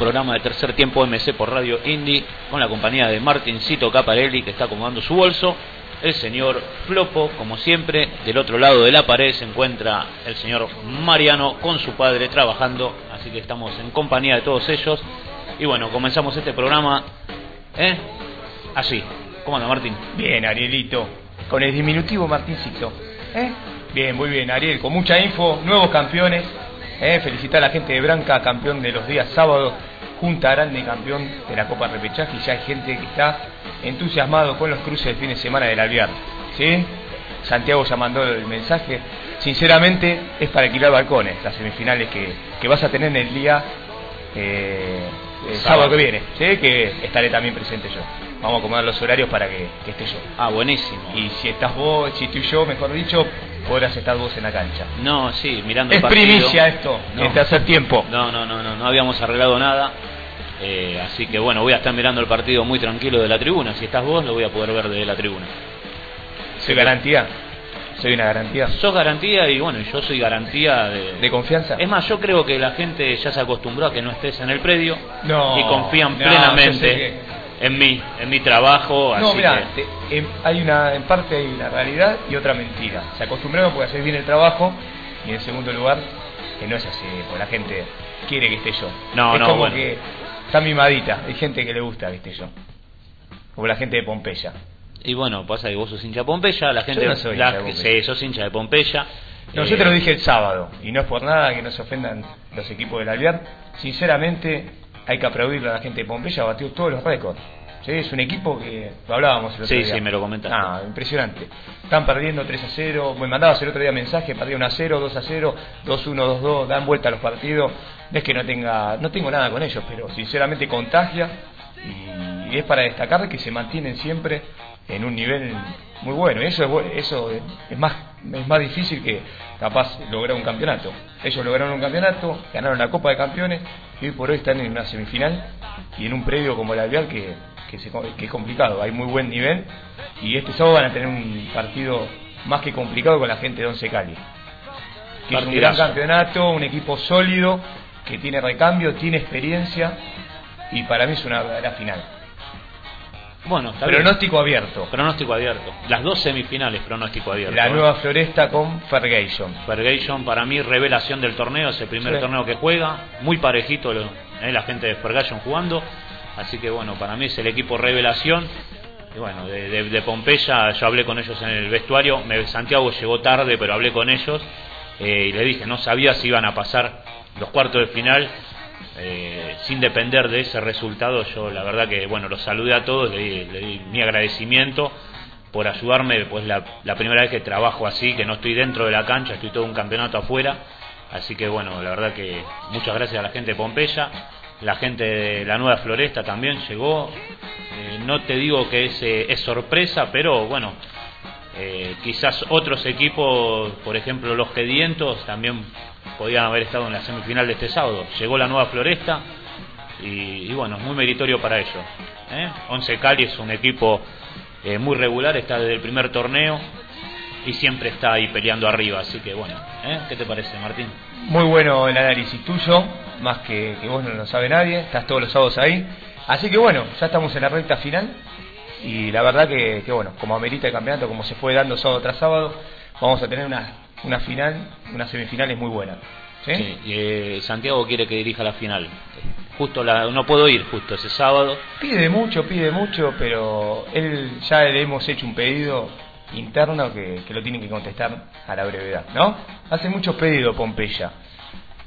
programa de tercer tiempo MC por Radio Indie con la compañía de Martincito Caparelli que está acomodando su bolso, el señor Flopo, como siempre, del otro lado de la pared se encuentra el señor Mariano con su padre trabajando, así que estamos en compañía de todos ellos. Y bueno, comenzamos este programa, ¿eh? Así. ¿Cómo anda Martín? Bien, Arielito, con el diminutivo Martincito. ¿Eh? Bien, muy bien, Ariel, con mucha info, nuevos campeones. ¿eh? Felicitar a la gente de Branca, campeón de los días sábados, Junta Grande, campeón de la Copa Repechaje. Y ya hay gente que está entusiasmado con los cruces del fin de semana del Alvear. ¿Sí? Santiago ya mandó el mensaje. Sinceramente, es para alquilar balcones, las semifinales que, que vas a tener en el día eh, el sábado que viene, ¿sí? que estaré también presente yo. Vamos a acomodar los horarios para que, que esté yo. Ah, buenísimo. Y si estás vos, si tú y yo, mejor dicho, podrás estar vos en la cancha. No, sí, mirando Es el partido. primicia esto, No. en tercer tiempo. No, no, no, no, no habíamos arreglado nada. Eh, así que bueno, voy a estar mirando el partido muy tranquilo de la tribuna. Si estás vos, lo voy a poder ver desde la tribuna. Soy garantía. Soy una garantía. Sos garantía y bueno, yo soy garantía de... ¿De confianza? Es más, yo creo que la gente ya se acostumbró a que no estés en el predio No, y confían no, plenamente que- en mí, en mi trabajo. No, así mira, que- hay una, en parte hay una realidad y otra mentira. Se acostumbraron porque hacer bien el trabajo y en segundo lugar, que no es así, porque la gente quiere que esté yo. No, es no, como bueno. que está mimadita, hay gente que le gusta esté yo. Como la gente de Pompeya. Y bueno, pasa que vos sos hincha de Pompeya, la gente... no soy la- hincha de Pompeya. sí, sos hincha de Pompeya. No, Eh, yo te lo dije el sábado, y no es por nada que no se ofendan los equipos del Alvear. Sinceramente, hay que aplaudirle a la gente de Pompeya, batió todos los récords. ¿Sí? Es un equipo que lo hablábamos el otro Sí, día. sí, me lo comentaste. Ah, impresionante. Están perdiendo 3 a 0. Me mandabas el otro día mensaje, perdieron a 0, 2 a 0, 2 1, 2 2, dan vuelta a los partidos. No es que no tenga, no tengo nada con ellos, pero sinceramente contagia y es para destacar que se mantienen siempre en un nivel muy bueno. Y eso es, eso es- es más es más difícil que capaz lograr un campeonato. Ellos lograron un campeonato, ganaron la Copa de Campeones y hoy por hoy están en una semifinal y en un predio como el Alvear que, que, se- que es complicado. Hay muy buen nivel y este sábado van a tener un partido más que complicado con la gente de Once Cali. Que es un gran campeonato, un equipo sólido, que tiene recambio, tiene experiencia y para mí es una verdadera final. Bueno, está bien. Pronóstico abierto. Pronóstico abierto. Las dos semifinales, pronóstico abierto. La ¿eh? nueva floresta con Fergation. Fergation para mí revelación del torneo, es el primer Sí. torneo que juega, muy parejito eh, la gente de Fergation jugando, así que bueno, para mí es el equipo revelación. Y bueno, de, Pompeya yo hablé con ellos en el vestuario, me, Santiago llegó tarde, pero hablé con ellos. Eh, y le dije, no sabía si iban a pasar los cuartos de final. eh, sin depender de ese resultado, yo la verdad que bueno, los saludé a todos, le le di mi agradecimiento por ayudarme, pues la, la primera vez que trabajo así, que no estoy dentro de la cancha, estoy todo un campeonato afuera, así que bueno, la verdad que muchas gracias a la gente de Pompeya, la gente de la Nueva Floresta también llegó, Eh, no te digo que es, eh, es sorpresa, pero bueno, eh, quizás otros equipos, por ejemplo los Gedientos, también podían haber estado en la semifinal de este sábado, llegó la Nueva Floresta, y, y bueno, muy meritorio para ellos. Once Cali es un equipo muy regular, está desde el primer torneo y siempre está ahí peleando arriba, así que bueno, ¿eh? ¿qué te parece Martín? Muy bueno el análisis tuyo, más que, que vos no lo sabe nadie, estás todos los sábados ahí. Así que bueno, ya estamos en la recta final y la verdad que, que bueno, como amerita el campeonato, como se fue dando sábado tras sábado, vamos a tener una, una final, unas semifinales muy buenas. ¿sí? Sí, eh, Santiago quiere que dirija la final. Justo la, no puedo ir justo ese sábado. Pide mucho, pide mucho, pero él ya le hemos hecho un pedido interno que, que lo tienen que contestar a la brevedad, ¿no? Hace muchos pedidos Pompeya,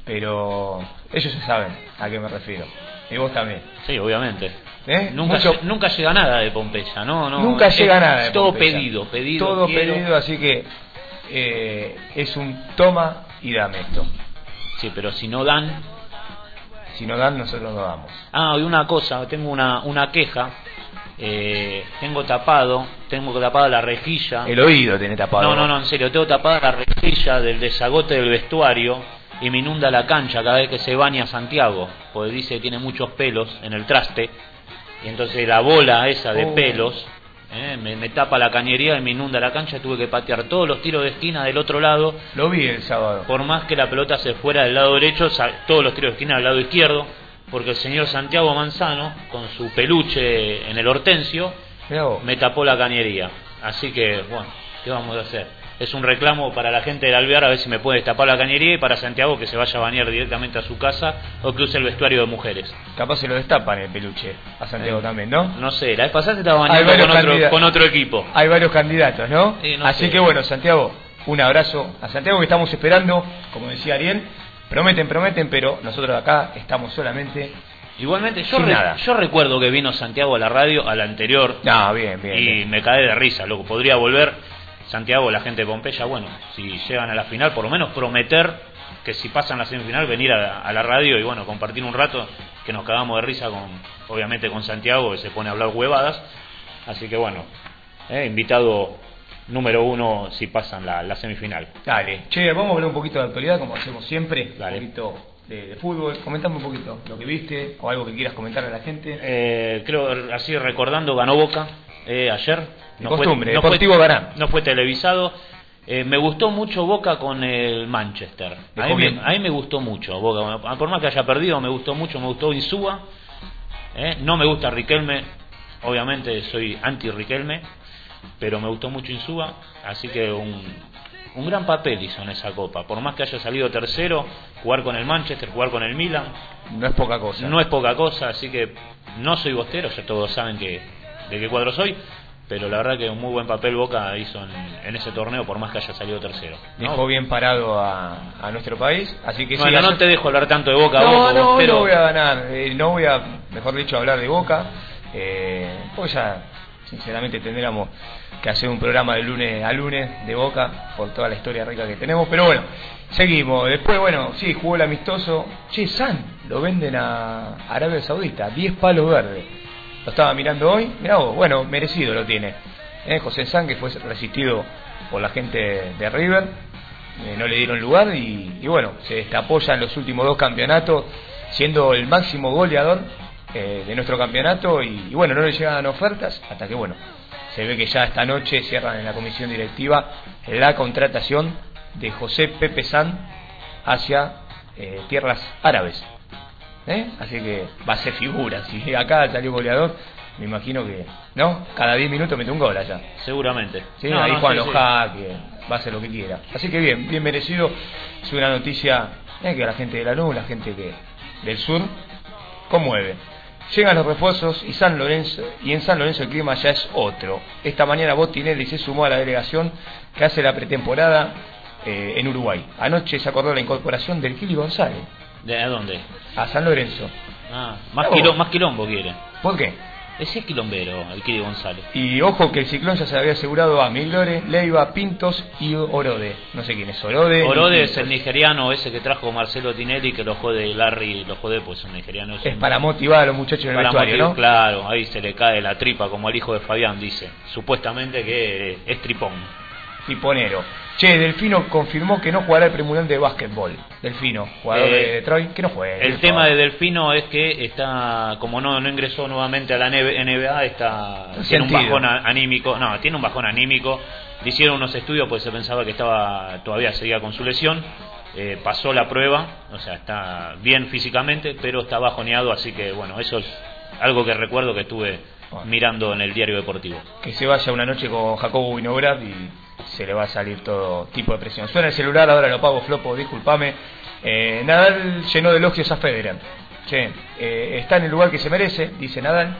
pero ellos ya saben a qué me refiero. Y vos también. Sí, obviamente. ¿eh? Nunca, Mucho- lle- nunca llega nada de Pompeya, no, no. nunca es llega nada. de Todo Pompeya. pedido, pedido. Todo quiero. pedido, así que eh, es un toma y dame esto. Sí, pero si no dan. Si no dan, nosotros no damos. Ah, y una cosa, tengo una, una queja. Eh, tengo tapado, tengo tapada la rejilla. El oído tiene tapado. No, no, no, en serio, tengo tapada la rejilla del desagote del vestuario y me inunda la cancha cada vez que se baña Santiago, porque dice que tiene muchos pelos en el traste, y entonces la bola esa de Oh. pelos ¿eh? me, me tapa la cañería y me inunda la cancha, tuve que patear todos los tiros de esquina del otro lado. Lo vi el sábado. Por más que la pelota se fuera del lado derecho, todos los tiros de esquina del lado izquierdo, porque el señor Santiago Manzano, con su peluche en el hortensio, me tapó la cañería. Así que, bueno, ¿qué vamos a hacer? Es un reclamo para la gente del Alvear a ver si me puede destapar la cañería y para Santiago que se vaya a bañar directamente a su casa o que use el vestuario de mujeres. Capaz se lo destapan el peluche a Santiago Eh, también, ¿no? No sé, la vez pasada se estaba bañando con otro, con otro equipo. Hay varios candidatos, ¿no? Sí, no Así sé. que bueno, Santiago, un abrazo a Santiago que estamos esperando, como decía Ariel. Prometen, prometen, pero nosotros acá estamos solamente. Igualmente, yo, Sin re- nada. yo recuerdo que vino Santiago a la radio, a la anterior, No, bien, bien. y bien. me cae de risa, loco. Podría volver Santiago, la gente de Pompeya, bueno, si llegan a la final, por lo menos prometer que si pasan la semifinal, venir a, a la radio y bueno, compartir un rato, que nos cagamos de risa con, obviamente con Santiago, que se pone a hablar huevadas. Así que bueno, eh, invitado número uno si pasan la, la semifinal. Dale. Che, vamos a hablar un poquito de actualidad, como hacemos siempre. Dale. Un poquito de, de fútbol. Comentame un poquito lo que viste o algo que quieras comentarle a la gente. Eh, creo, así recordando, ganó Boca eh, ayer. De costumbre, Deportivo fue. No fue televisado. Eh, me gustó mucho Boca con el Manchester. A Dejó mí, me, bien. a mí me gustó mucho Boca. Por más que haya perdido, me gustó mucho. Me gustó Insúa. Eh, no me gusta Riquelme. Obviamente soy anti-Riquelme. Pero me gustó mucho Insúa. Así que un, un gran papel hizo en esa copa. Por más que haya salido tercero, jugar con el Manchester, jugar con el Milan. No es poca cosa. No es poca cosa, así que no soy bostero, ya todos saben que de qué cuadro soy, pero la verdad que un muy buen papel Boca hizo en, en ese torneo, por más que haya salido tercero. ¿no? Dejó bien parado a, a nuestro país. Así que sí, Bueno, no ayer- te dejo hablar tanto de Boca, No, vos, no, no voy a ganar. eh, no voy a, mejor dicho, hablar de Boca. Eh, pues ya, sinceramente, tendríamos que hacer un programa de lunes a lunes de Boca por toda la historia rica que tenemos. Pero bueno, seguimos. Después, bueno, sí, jugó el amistoso. Che, San, lo venden a Arabia Saudita. 10 palos verdes. Lo estaba mirando hoy. Mirá vos, bueno, merecido lo tiene. Eh, José San, que fue resistido por la gente de River eh, no le dieron lugar y, y bueno, se destapó ya en los últimos dos campeonatos, siendo el máximo goleador eh, de nuestro campeonato y, y bueno, no le llegaban ofertas hasta que bueno, se ve que ya esta noche cierran en la comisión directiva la contratación de José Pepe San hacia eh, tierras árabes. ¿Eh? Así que va a ser figura. Si acá salió goleador, me imagino que, ¿no? Cada 10 minutos mete un gol allá. Seguramente. Sí, No, ahí no, Juan sí, sí. Lojá, que va a hacer lo que quiera. Así que bien, bien merecido. Es una noticia eh, que a la gente de la luz, la gente que del sur, conmueve. Llegan los refuerzos y San Lorenzo y en San Lorenzo el clima ya es otro. Esta mañana Botinelli se sumó a la delegación que hace la pretemporada eh, en Uruguay. Anoche se acordó la incorporación del Kili González ¿De a dónde? a San Lorenzo. Ah, más, quilombo, más quilombo quiere. ¿Por qué? Ese es quilombero, el Kiri González. Y ojo que el ciclón ya se había asegurado a Miglore, Leiva, Pintos y Orode. No sé quién es Orode. Orode es el nigeriano ese que trajo Marcelo Tinelli, que lo jode Larry, lo jode pues un nigeriano. Es un- para motivar a los muchachos en el Para vestuario, motivar- ¿no? Claro, ahí se le cae la tripa como al hijo de Fabián, dice. Supuestamente que es tripón. Tiponero. Che, Delfino confirmó que no jugará el premundial de básquetbol. Delfino, jugador Eh, de Detroit, que no juegue. El tema favor. de Delfino es que está, como no, no ingresó nuevamente a la NBA, está, tiene un bajón anímico, no, tiene un bajón anímico. Le hicieron unos estudios porque se pensaba que estaba todavía seguía con su lesión. Eh, pasó la prueba, o sea, está bien físicamente, pero está bajoneado, así que bueno, eso es algo que recuerdo que estuve Bueno. mirando en el diario deportivo. Que se vaya una noche con Jacobo Winograd y se le va a salir todo tipo de presión. Suena el celular, ahora lo pago, Flopo, discúlpame. Eh, Nadal llenó de elogios a Federer. Che, eh, está en el lugar que se merece, dice Nadal.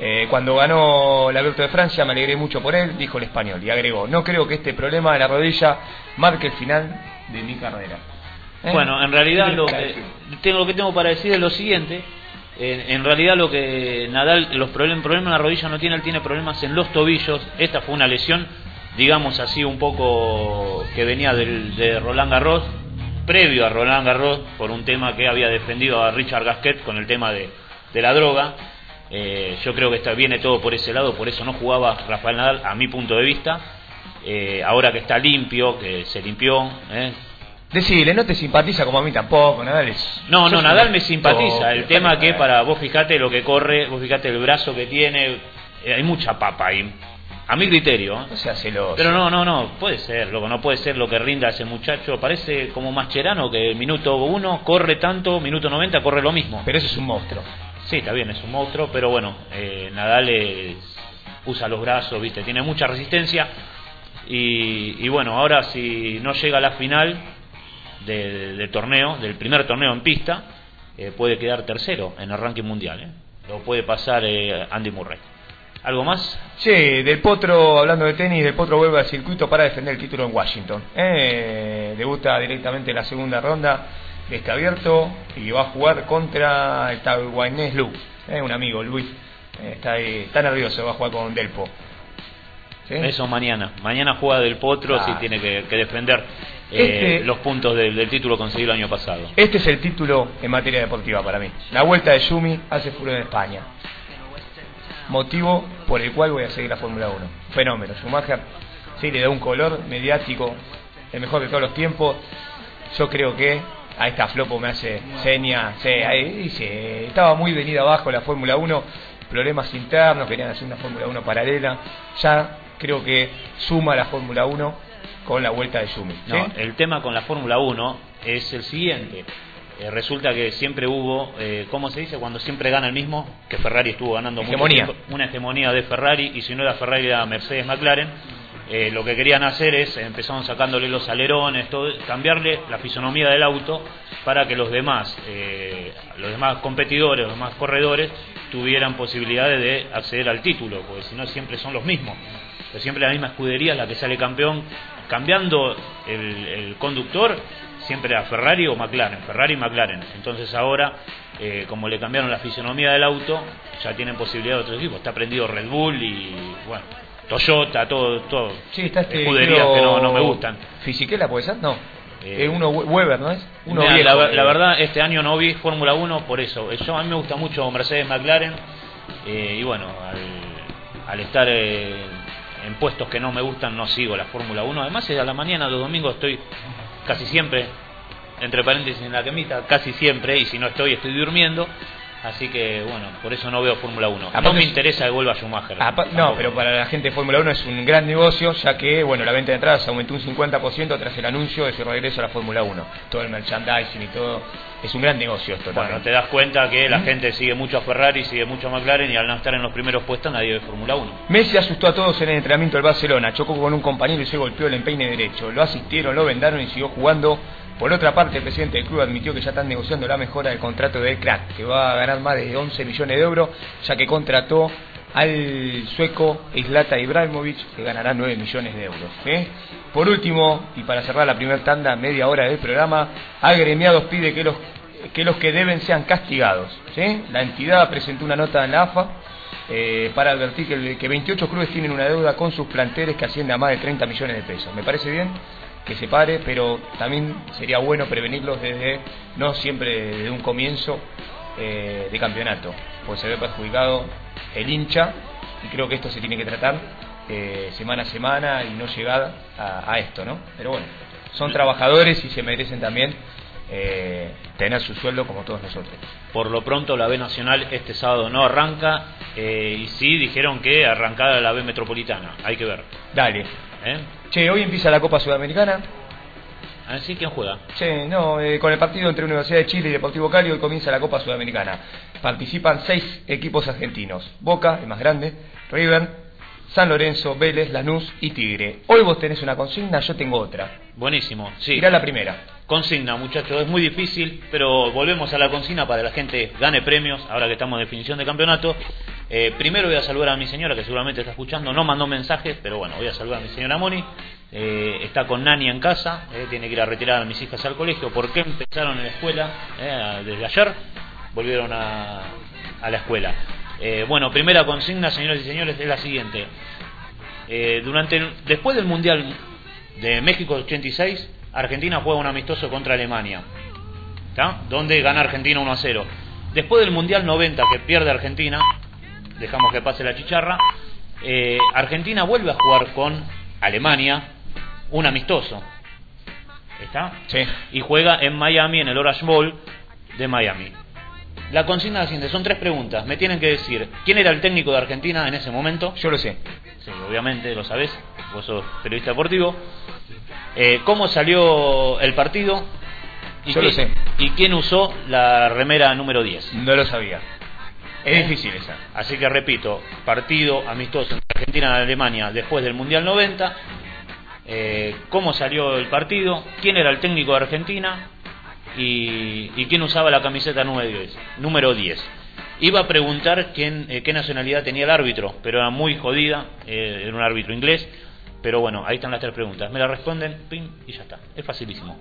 Eh, cuando ganó la Abierto de Francia me alegré mucho por él, dijo el español. Y agregó, no creo que este problema de la rodilla marque el final de mi carrera. ¿Eh? Bueno, en realidad ¿Qué lo que, tengo, lo que tengo para decir es lo siguiente. En, en realidad lo que Nadal, los problemas, problemas en la rodilla no tiene, él tiene problemas en los tobillos. Esta fue una lesión, digamos así, un poco que venía del, de Roland Garros, previo a Roland Garros, por un tema que había defendido a Richard Gasquet con el tema de, de la droga. Eh, yo creo que está, viene todo por ese lado, por eso no jugaba Rafael Nadal, a mi punto de vista. Eh, ahora que está limpio, que se limpió, eh, Decile, no te simpatiza como a mí tampoco, Nadal es... no, no, Nadal me simpatiza. El tema que Nadal. para vos fijate lo que corre, vos fijate el brazo que tiene, eh, hay mucha papa ahí. A mi criterio. ¿eh? O sea, celoso. Pero no, no, no, puede ser, loco, no puede ser lo que rinda ese muchacho. Parece como Mascherano que minuto uno corre tanto, minuto 90 corre lo mismo. Pero ese es un monstruo. Sí, está bien, es un monstruo, pero bueno, eh, Nadal usa los brazos, viste, tiene mucha resistencia. Y, y bueno, ahora si no llega a la final del torneo, del primer torneo en pista, eh, puede quedar tercero en el ranking mundial. ¿eh? Lo puede pasar eh, Andy Murray. ¿Algo más? Sí, Del Potro, hablando de tenis, Del Potro vuelve al circuito para defender el título en Washington. Eh, debuta directamente en la segunda ronda de este abierto y va a jugar contra el taiwanés Lu, eh, un amigo, Luis. está, ahí, está nervioso, va a jugar con Delpo. Eso mañana. Mañana juega Del Potro si tiene que, defender eh, este- los puntos del, título conseguido el año pasado. Este es el título en materia deportiva para mí. La vuelta de Yumi hace furor en España. Motivo por el cual voy a seguir la Fórmula 1. Fenómeno. Schumacher sí le da un color mediático, el mejor de todos los tiempos. Yo creo que a esta flopo me hace seña. dice, estaba muy venida abajo la Fórmula 1, problemas internos, querían hacer una Fórmula 1 paralela. Ya creo que suma la Fórmula 1 con la vuelta de Schumi. No, el tema con la Fórmula 1 es el siguiente. Eh, resulta que siempre hubo, eh, ¿cómo se dice? Cuando siempre gana el mismo, que Ferrari estuvo ganando hegemonía. una hegemonía de Ferrari, y si no era Ferrari era Mercedes McLaren. Eh, lo que querían hacer es, empezaron sacándole los alerones, todo, cambiarle la fisonomía del auto para que los demás, eh, los demás competidores, los demás corredores, tuvieran posibilidades de acceder al título, porque si no siempre son los mismos pero siempre la misma escudería es la que sale campeón, cambiando el, conductor, siempre a Ferrari o McLaren, Ferrari y McLaren. Entonces ahora, eh, como le cambiaron la fisionomía del auto, ya tienen posibilidad de otro equipo. Está prendido Red Bull y, bueno, Toyota, todo, todo. Sí, está este escuderías que no, no me gustan. ¿Fisiquela puede ser? No. Eh, uno Weber, ¿no es? Uno la, verdad, este año no vi Fórmula 1 por eso. Yo, a mí me gusta mucho Mercedes McLaren eh, y bueno, al, al estar eh, en puestos que no me gustan no sigo la Fórmula 1. Además, a la mañana, los domingos estoy casi siempre, entre paréntesis en la quemita, casi siempre, y si no estoy, estoy durmiendo. Así que, bueno, por eso no veo Fórmula 1. no me interesa que vuelva Schumacher. no, pero para la gente de Fórmula 1 es un gran negocio, ya que, bueno, la venta de entradas aumentó un 50% tras el anuncio de su regreso a la Fórmula 1. Todo el merchandising y todo. Es un gran negocio esto Bueno, te das cuenta que la gente sigue mucho a Ferrari, sigue mucho a McLaren y al no estar en los primeros puestos nadie ve Fórmula 1. Messi asustó a todos en el entrenamiento del Barcelona, chocó con un compañero y se golpeó el empeine derecho. Lo asistieron, lo vendaron y siguió jugando por otra parte, el presidente del club admitió que ya están negociando la mejora del contrato de crack, que va a ganar más de 11 millones de euros, ya que contrató al sueco Islata Ibrahimovic, que ganará 9 millones de euros. ¿eh? Por último, y para cerrar la primera tanda, media hora del programa, Agremiados pide que los que deben sean castigados. La entidad presentó una nota en la AFA eh, para advertir que, que 28 clubes tienen una deuda con sus planteles que asciende a más de 30 millones de pesos. ¿Me parece bien? Que se pare, pero también sería bueno prevenirlos desde, no siempre desde un comienzo eh, de campeonato, pues se ve perjudicado el hincha y creo que esto se tiene que tratar eh, semana a semana y no llegar a, esto, ¿no? Pero bueno, son trabajadores y se merecen también eh, tener su sueldo como todos nosotros. Por lo pronto la B Nacional este sábado no arranca y sí dijeron que arrancada la B Metropolitana, hay que ver. Dale. Che, hoy empieza la Copa Sudamericana. ¿Así quién juega? Che, no, eh, con el partido entre Universidad de Chile y Deportivo Cali hoy comienza la Copa Sudamericana. Participan seis equipos argentinos. Boca, el más grande, River, San Lorenzo, Vélez, Lanús y Tigre. Hoy vos tenés una consigna, yo tengo otra. Buenísimo, sí. Irá la primera. Consigna, muchachos, es muy difícil, pero volvemos a la consigna para que la gente gane premios, ahora que estamos en definición de campeonato. Eh, primero voy a saludar a mi señora, que seguramente está escuchando, no mandó mensajes, pero bueno, voy a saludar a mi señora Moni. Eh, está con Nani en casa, eh, tiene que ir a retirar a mis hijas al colegio. ¿Por qué empezaron en la escuela? desde ayer volvieron a, a la escuela. bueno, primera consigna, señores y señores, es la siguiente. durante Después del Mundial de México 86, Argentina juega un amistoso contra Alemania, donde gana Argentina 1 a 0. Después del Mundial 90 que pierde Argentina, dejamos que pase la chicharra, eh, Argentina vuelve a jugar con Alemania un amistoso. ¿Está? Sí. Y juega en Miami, en el Orange Bowl de Miami. La consigna siguiente, son tres preguntas. Me tienen que decir, ¿quién era el técnico de Argentina en ese momento? Yo lo sé. Sí, obviamente, lo sabés, vos sos periodista deportivo. Eh, ¿Cómo salió el partido? ¿Y, Yo lo sé. ¿Y quién usó la remera número 10? No lo sabía. Es ¿Eh? difícil esa. Así que repito, partido amistoso entre Argentina y Alemania después del Mundial 90. Eh, ¿Cómo salió el partido? ¿Quién era el técnico de Argentina? ¿Y, y quién usaba la camiseta número 10? Número 10. Iba a preguntar quién, eh, qué nacionalidad tenía el árbitro, pero era muy jodida, eh, era un árbitro inglés. Pero bueno, ahí están las tres preguntas. Me la responden, pim, y ya está. Es facilísimo.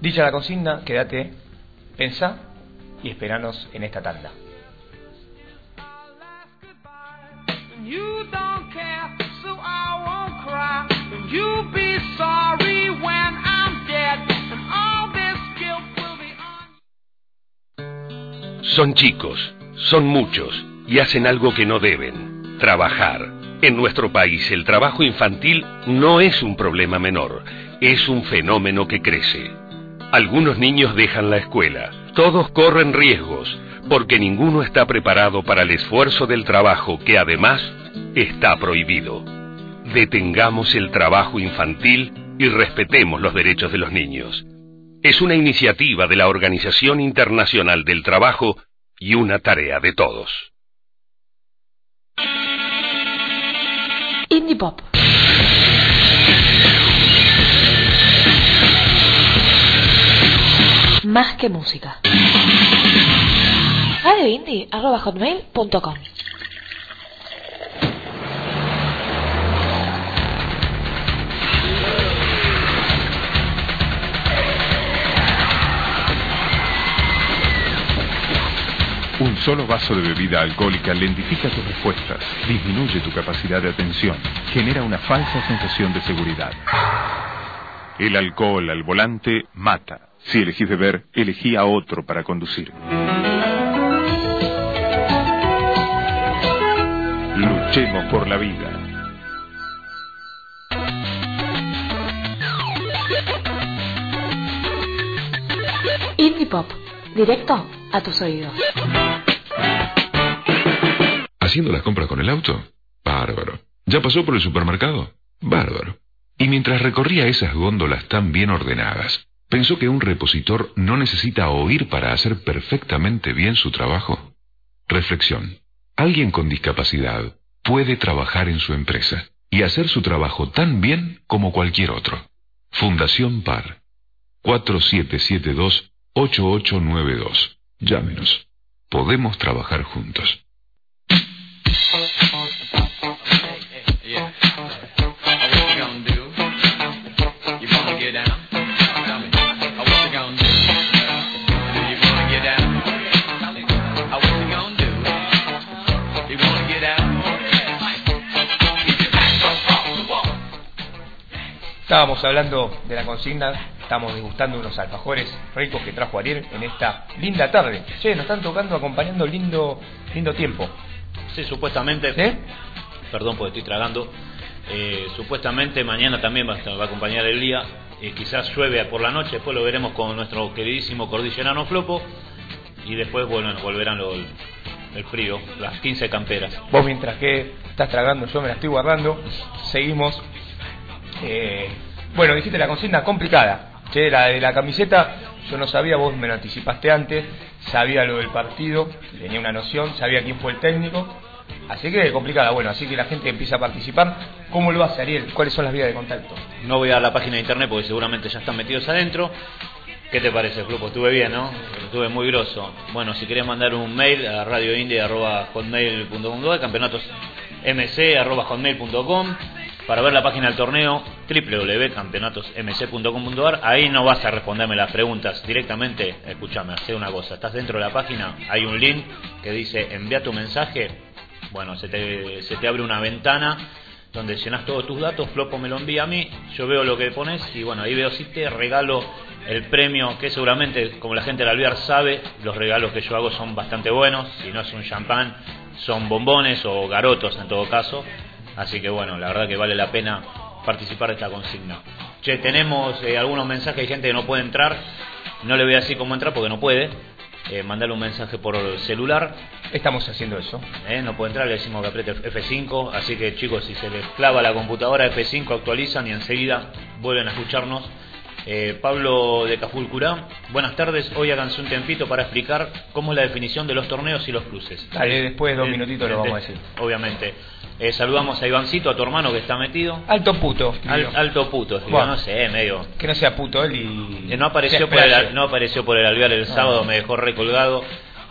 Dicha la consigna, quédate, pensá y esperanos en esta tanda. Son chicos, son muchos y hacen algo que no deben, trabajar. En nuestro país el trabajo infantil no es un problema menor, es un fenómeno que crece. Algunos niños dejan la escuela, todos corren riesgos, porque ninguno está preparado para el esfuerzo del trabajo que además está prohibido. Detengamos el trabajo infantil y respetemos los derechos de los niños. Es una iniciativa de la Organización Internacional del Trabajo y una tarea de todos. Indie Pop. Más que música. radioindie.com Un solo vaso de bebida alcohólica lentifica tus respuestas, disminuye tu capacidad de atención, genera una falsa sensación de seguridad. El alcohol al volante mata. Si elegís beber, elegí a otro para conducir. Luchemos por la vida. Indie Pop. Directo a tus oídos. ¿Haciendo las compras con el auto? Bárbaro. ¿Ya pasó por el supermercado? Bárbaro. Y mientras recorría esas góndolas tan bien ordenadas, ¿pensó que un repositor no necesita oír para hacer perfectamente bien su trabajo? Reflexión. Alguien con discapacidad puede trabajar en su empresa y hacer su trabajo tan bien como cualquier otro. Fundación PAR. 4772-8892. Llámenos. Podemos trabajar juntos. Estábamos hablando de la consigna, estamos degustando unos alfajores ricos que trajo Ariel en esta linda tarde. Che, nos están tocando acompañando lindo lindo tiempo. Sí, supuestamente. ¿Eh? Perdón porque estoy tragando. Eh, supuestamente mañana también va a, estar- va a acompañar el día. Eh, quizás llueve por la noche, después lo veremos con nuestro queridísimo cordillerano Flopo. Y después, bueno, volverán lo- el frío, las 15 camperas. Vos mientras que estás tragando, yo me la estoy guardando. Seguimos. Eh, bueno, dijiste la consigna complicada. La de la camiseta, yo no sabía, vos me lo anticipaste antes. Sabía lo del partido, tenía una noción, sabía quién fue el técnico. Así que complicada, bueno, así que la gente empieza a participar. ¿Cómo lo hace Ariel? ¿Cuáles son las vías de contacto? No voy a la página de internet porque seguramente ya están metidos adentro. ¿Qué te parece, Flopo? Estuve bien, ¿no? Estuve muy grosso. Bueno, si querés mandar un mail a radioindie.com, campeonatos para ver la página del torneo www.campeonatosmc.com.ar ahí no vas a responderme las preguntas directamente. Escúchame, hace una cosa. Estás dentro de la página, hay un link que dice envía tu mensaje bueno, se te, se te abre una ventana donde llenas todos tus datos, Flopo me lo envía a mí, yo veo lo que pones y bueno, ahí veo si te regalo el premio, que seguramente, como la gente del Alvear sabe, los regalos que yo hago son bastante buenos, si no es un champán, son bombones o garotos en todo caso, así que bueno, la verdad que vale la pena participar de esta consigna. Che, tenemos eh, algunos mensajes de gente que no puede entrar, no le voy a decir cómo entrar porque no puede, eh, mandarle un mensaje por celular. Estamos haciendo eso. Eh, no puede entrar, le decimos que apriete F5. Así que chicos, si se les clava la computadora F5, actualizan y enseguida vuelven a escucharnos. Eh, Pablo de Cajulcurá, buenas tardes. Hoy háganse un tempito para explicar cómo es la definición de los torneos y los cruces. Dale, después de dos minutitos lo vamos a de- decir. Obviamente. Eh, saludamos a Ivancito, a tu hermano que está metido. Alto puto. Al- alto puto, Bueno. no sé, medio. Que no sea puto él y. Que no apareció por el, no apareció por el alvear el sábado, me dejó recolgado.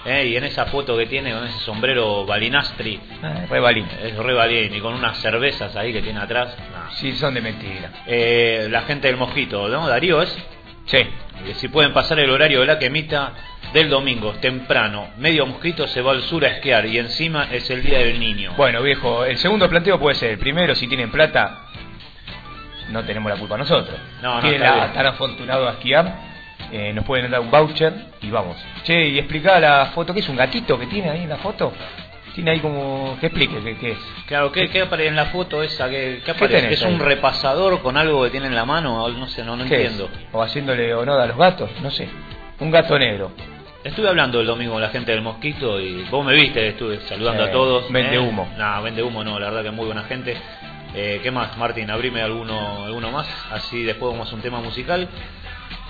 eh, y en esa foto que tiene con ese sombrero balinastri, Ah, re balín. es re balín, y con unas cervezas ahí que tiene atrás. nah. Sí, son de mentira. Eh, la gente del Mosquito, ¿no? Darío es. Sí. Eh, Si pueden pasar el horario de la quemita del domingo, temprano, medio mosquito se va al sur a esquiar y encima es el día del niño. Bueno, viejo, el segundo planteo puede ser el primero, si tienen plata, no tenemos la culpa nosotros. No, no, Tienen está la- bien. tan afortunado a esquiar, eh, nos pueden dar un voucher y vamos. Che, y explica la foto, ¿qué es un gatito que tiene ahí en la foto? Tiene ahí como... que explique qué, qué es. Claro, ¿qué, qué aparece en la foto esa? ¿Qué, qué aparece? ¿Es un repasador con algo que tiene en la mano? No sé, no, no ¿Qué entiendo. es? O haciéndole honor a los gatos, no sé. Un gato negro. Estuve hablando el domingo con la gente del Mosquito y vos me viste, estuve saludando a todos. vende ¿eh? humo. No, vende humo no, la verdad que es muy buena gente. Eh, ¿Qué más, Martín? Abrime alguno, alguno más, así después vamos a un tema musical.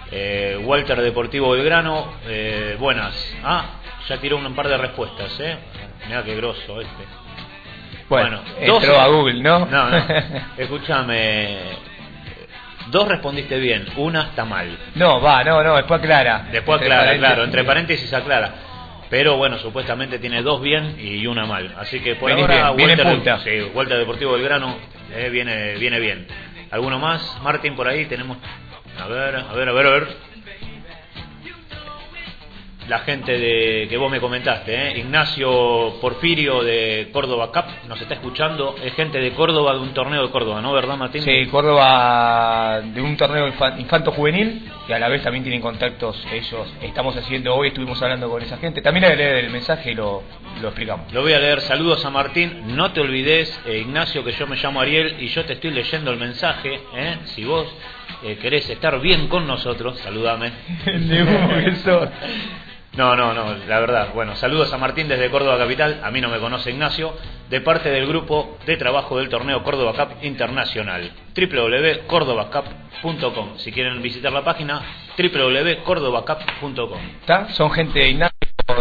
Eh, Walter Deportivo Belgrano, eh, buenas. Ah, ya tiró un par de respuestas, ¿eh? Mirá qué grosso este. Bueno, dos- entró a Google, ¿no? No, no. Escúchame. Dos respondiste bien, una está mal. no, va, no, no, después aclara. Después Entre aclara, paréntesis. claro, entre paréntesis aclara. Pero bueno, supuestamente tiene dos bien y una mal. Así que por Venís ahora bien, Walter, punta. sí, Walter Deportivo Belgrano eh, viene, viene bien. ¿Alguno más? Martín, por ahí tenemos... A ver, a ver, a ver, a ver. La gente de que vos me comentaste, ¿eh? Ignacio Porfirio de Córdoba Cup nos está escuchando. Es gente de Córdoba, de un torneo de Córdoba, ¿no? ¿Verdad, Martín? Sí, Córdoba de un torneo infa- infanto-juvenil y a la vez también tienen contactos ellos. Estamos haciendo hoy, estuvimos hablando con esa gente. También que leer el mensaje y lo, lo explicamos. Lo voy a leer. Saludos a Martín. No te olvides, eh, Ignacio, que yo me llamo Ariel y yo te estoy leyendo el mensaje. ¿eh? Si vos eh, querés estar bien con nosotros, saludame. No, no, no, la verdad. Bueno, saludos a Martín desde Córdoba Capital. A mí no me conoce Ignacio. De parte del grupo de trabajo del torneo Córdoba Cup Internacional. www.cordobacup.com. Si quieren visitar la página, www.cordobacup.com. ¿Está? Son gente de Ignacio,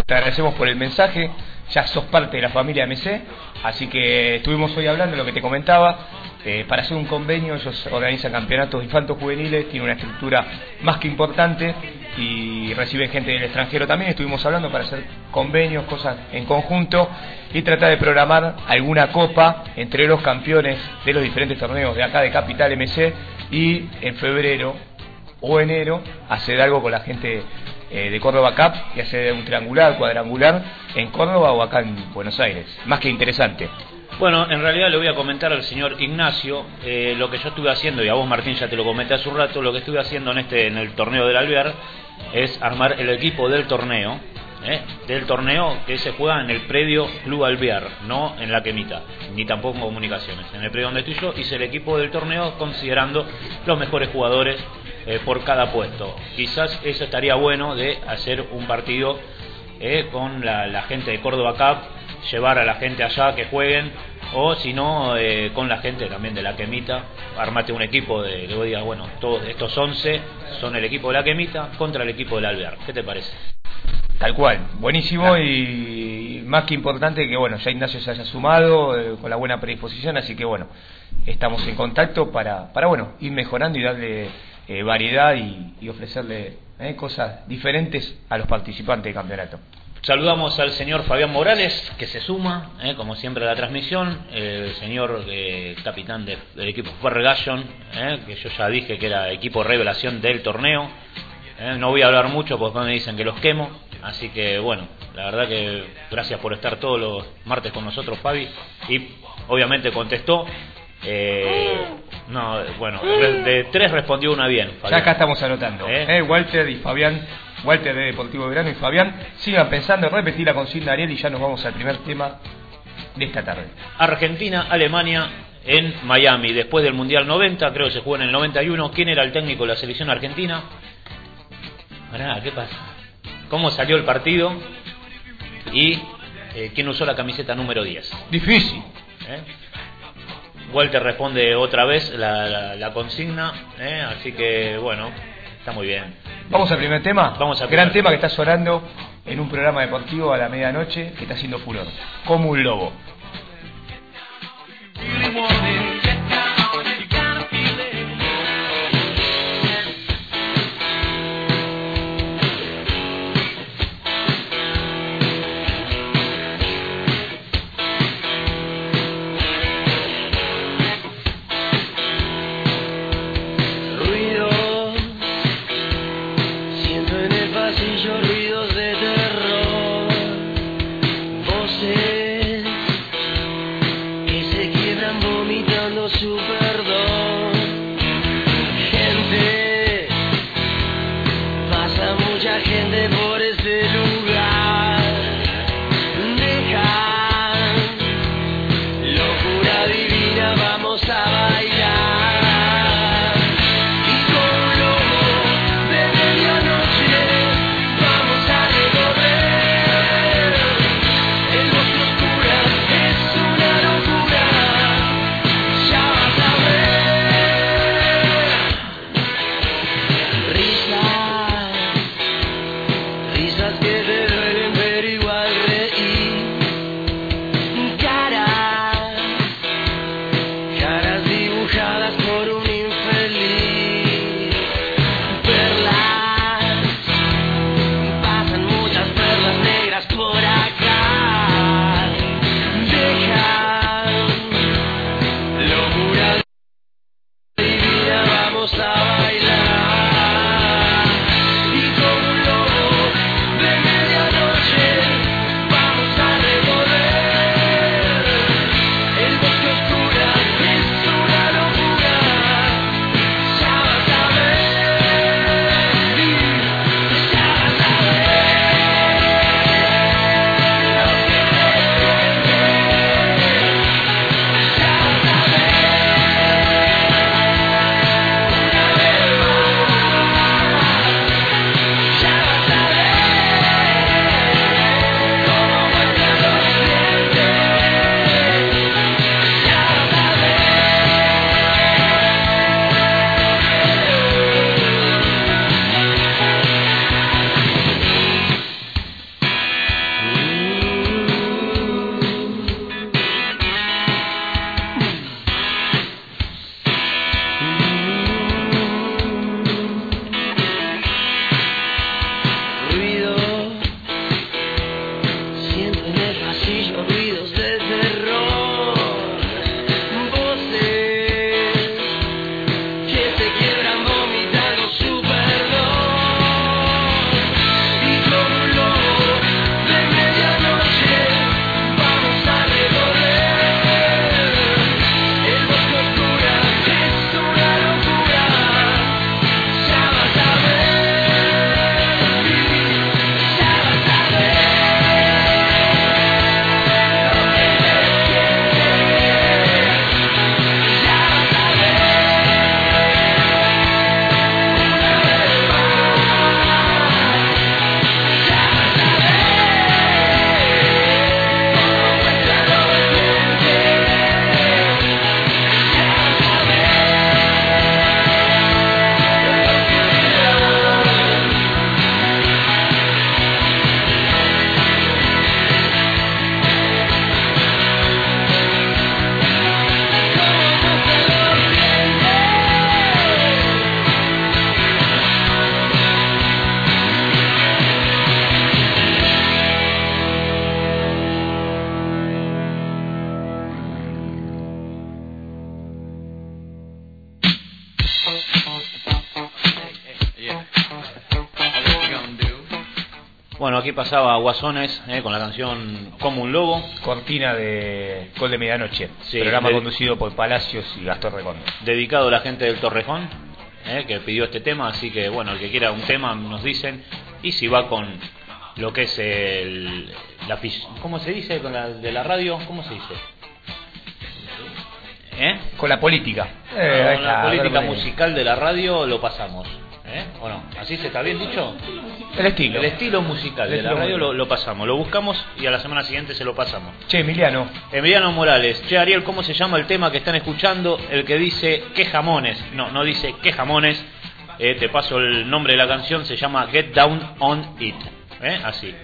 te agradecemos por el mensaje, ya sos parte de la familia MC, así que estuvimos hoy hablando de lo que te comentaba, eh, para hacer un convenio ellos organizan campeonatos infantos juveniles, tienen una estructura más que importante y reciben gente del extranjero también, estuvimos hablando para hacer convenios, cosas en conjunto y tratar de programar alguna copa entre los campeones de los diferentes torneos de acá de Capital MC y en febrero o enero hacer algo con la gente eh, de Córdoba Cup y hacer un triangular, cuadrangular en Córdoba o acá en Buenos Aires. Más que interesante. Bueno, en realidad le voy a comentar al señor Ignacio eh, lo que yo estuve haciendo, y a vos Martín ya te lo comenté hace un rato, lo que estuve haciendo en este en el torneo del Alvear es armar el equipo del torneo, ¿eh? del torneo que se juega en el predio Club Alvear, no en la Quemita, ni tampoco en comunicaciones. En el predio donde estoy yo hice el equipo del torneo considerando los mejores jugadores eh, por cada puesto. Quizás eso estaría bueno de hacer un partido eh, con la, la gente de Córdoba Cup, llevar a la gente allá que jueguen, o si no, eh, con la gente también de la Quemita, armate un equipo de que vos digas, bueno, todos estos 11 son el equipo de la Quemita contra el equipo del Alvear. ¿Qué te parece? Tal cual, buenísimo y más que importante que bueno, ya Ignacio se haya sumado eh, con la buena predisposición, así que bueno, estamos en contacto para, para bueno, ir mejorando y darle eh, variedad y, y ofrecerle eh, cosas diferentes a los participantes del campeonato. Saludamos al señor Fabián Morales, que se suma, eh, como siempre, a la transmisión. El señor eh, capitán de- del equipo Fergallon, eh, que yo ya dije que era equipo revelación del torneo. No voy a hablar mucho porque me dicen que los quemo. Así que, bueno, la verdad que gracias por estar todos los martes con nosotros, Fabi. Y obviamente contestó. No, bueno, de, de tres respondió una bien. Ya Fabián. acá estamos anotando. Walter y Fabián, Walter de Deportivo Verano y Fabián, sigan pensando, repetir la consigna Ariel y ya nos vamos al primer tema de esta tarde. Argentina, Alemania en Miami, después del Mundial 90, creo que se jugó en el 91. ¿Quién era el técnico de la selección argentina? Pará, ¿qué pasa? cómo salió el partido y eh, quién usó la camiseta número 10. Difícil. ¿eh? Walter responde otra vez la, la- la consigna, ¿eh? así que bueno, está muy bien. Vamos al primer tema. Vamos al Gran primer. tema que está sonando en un programa deportivo a la medianoche que está haciendo furor. Como un lobo. Aquí pasaba Guasones eh, con la canción Como un Lobo, Cortina de Gol de Medianoche. Sí, programa de- conducido por Palacios y Gastón dedicado a la gente del Torrejón, eh, que pidió este tema, así que bueno, el que quiera un tema nos dicen, y si va con lo que es el... La, ¿Cómo se dice con la de la radio? ¿Cómo se dice? ¿Eh? Con la política. Eh, con la está, política musical de la radio lo pasamos. ¿Eh? ¿O no? ¿Así se está bien dicho? El estilo. El estilo musical El de la radio lo, pasamos, lo buscamos y a la semana siguiente se lo pasamos. Che, Emiliano, Emiliano Morales, che Ariel, ¿cómo se llama el tema que están escuchando? El que dice qué jamones, no, no dice qué jamones, Eh, te paso el nombre de la canción, se llama Get Down on It, ¿eh? así.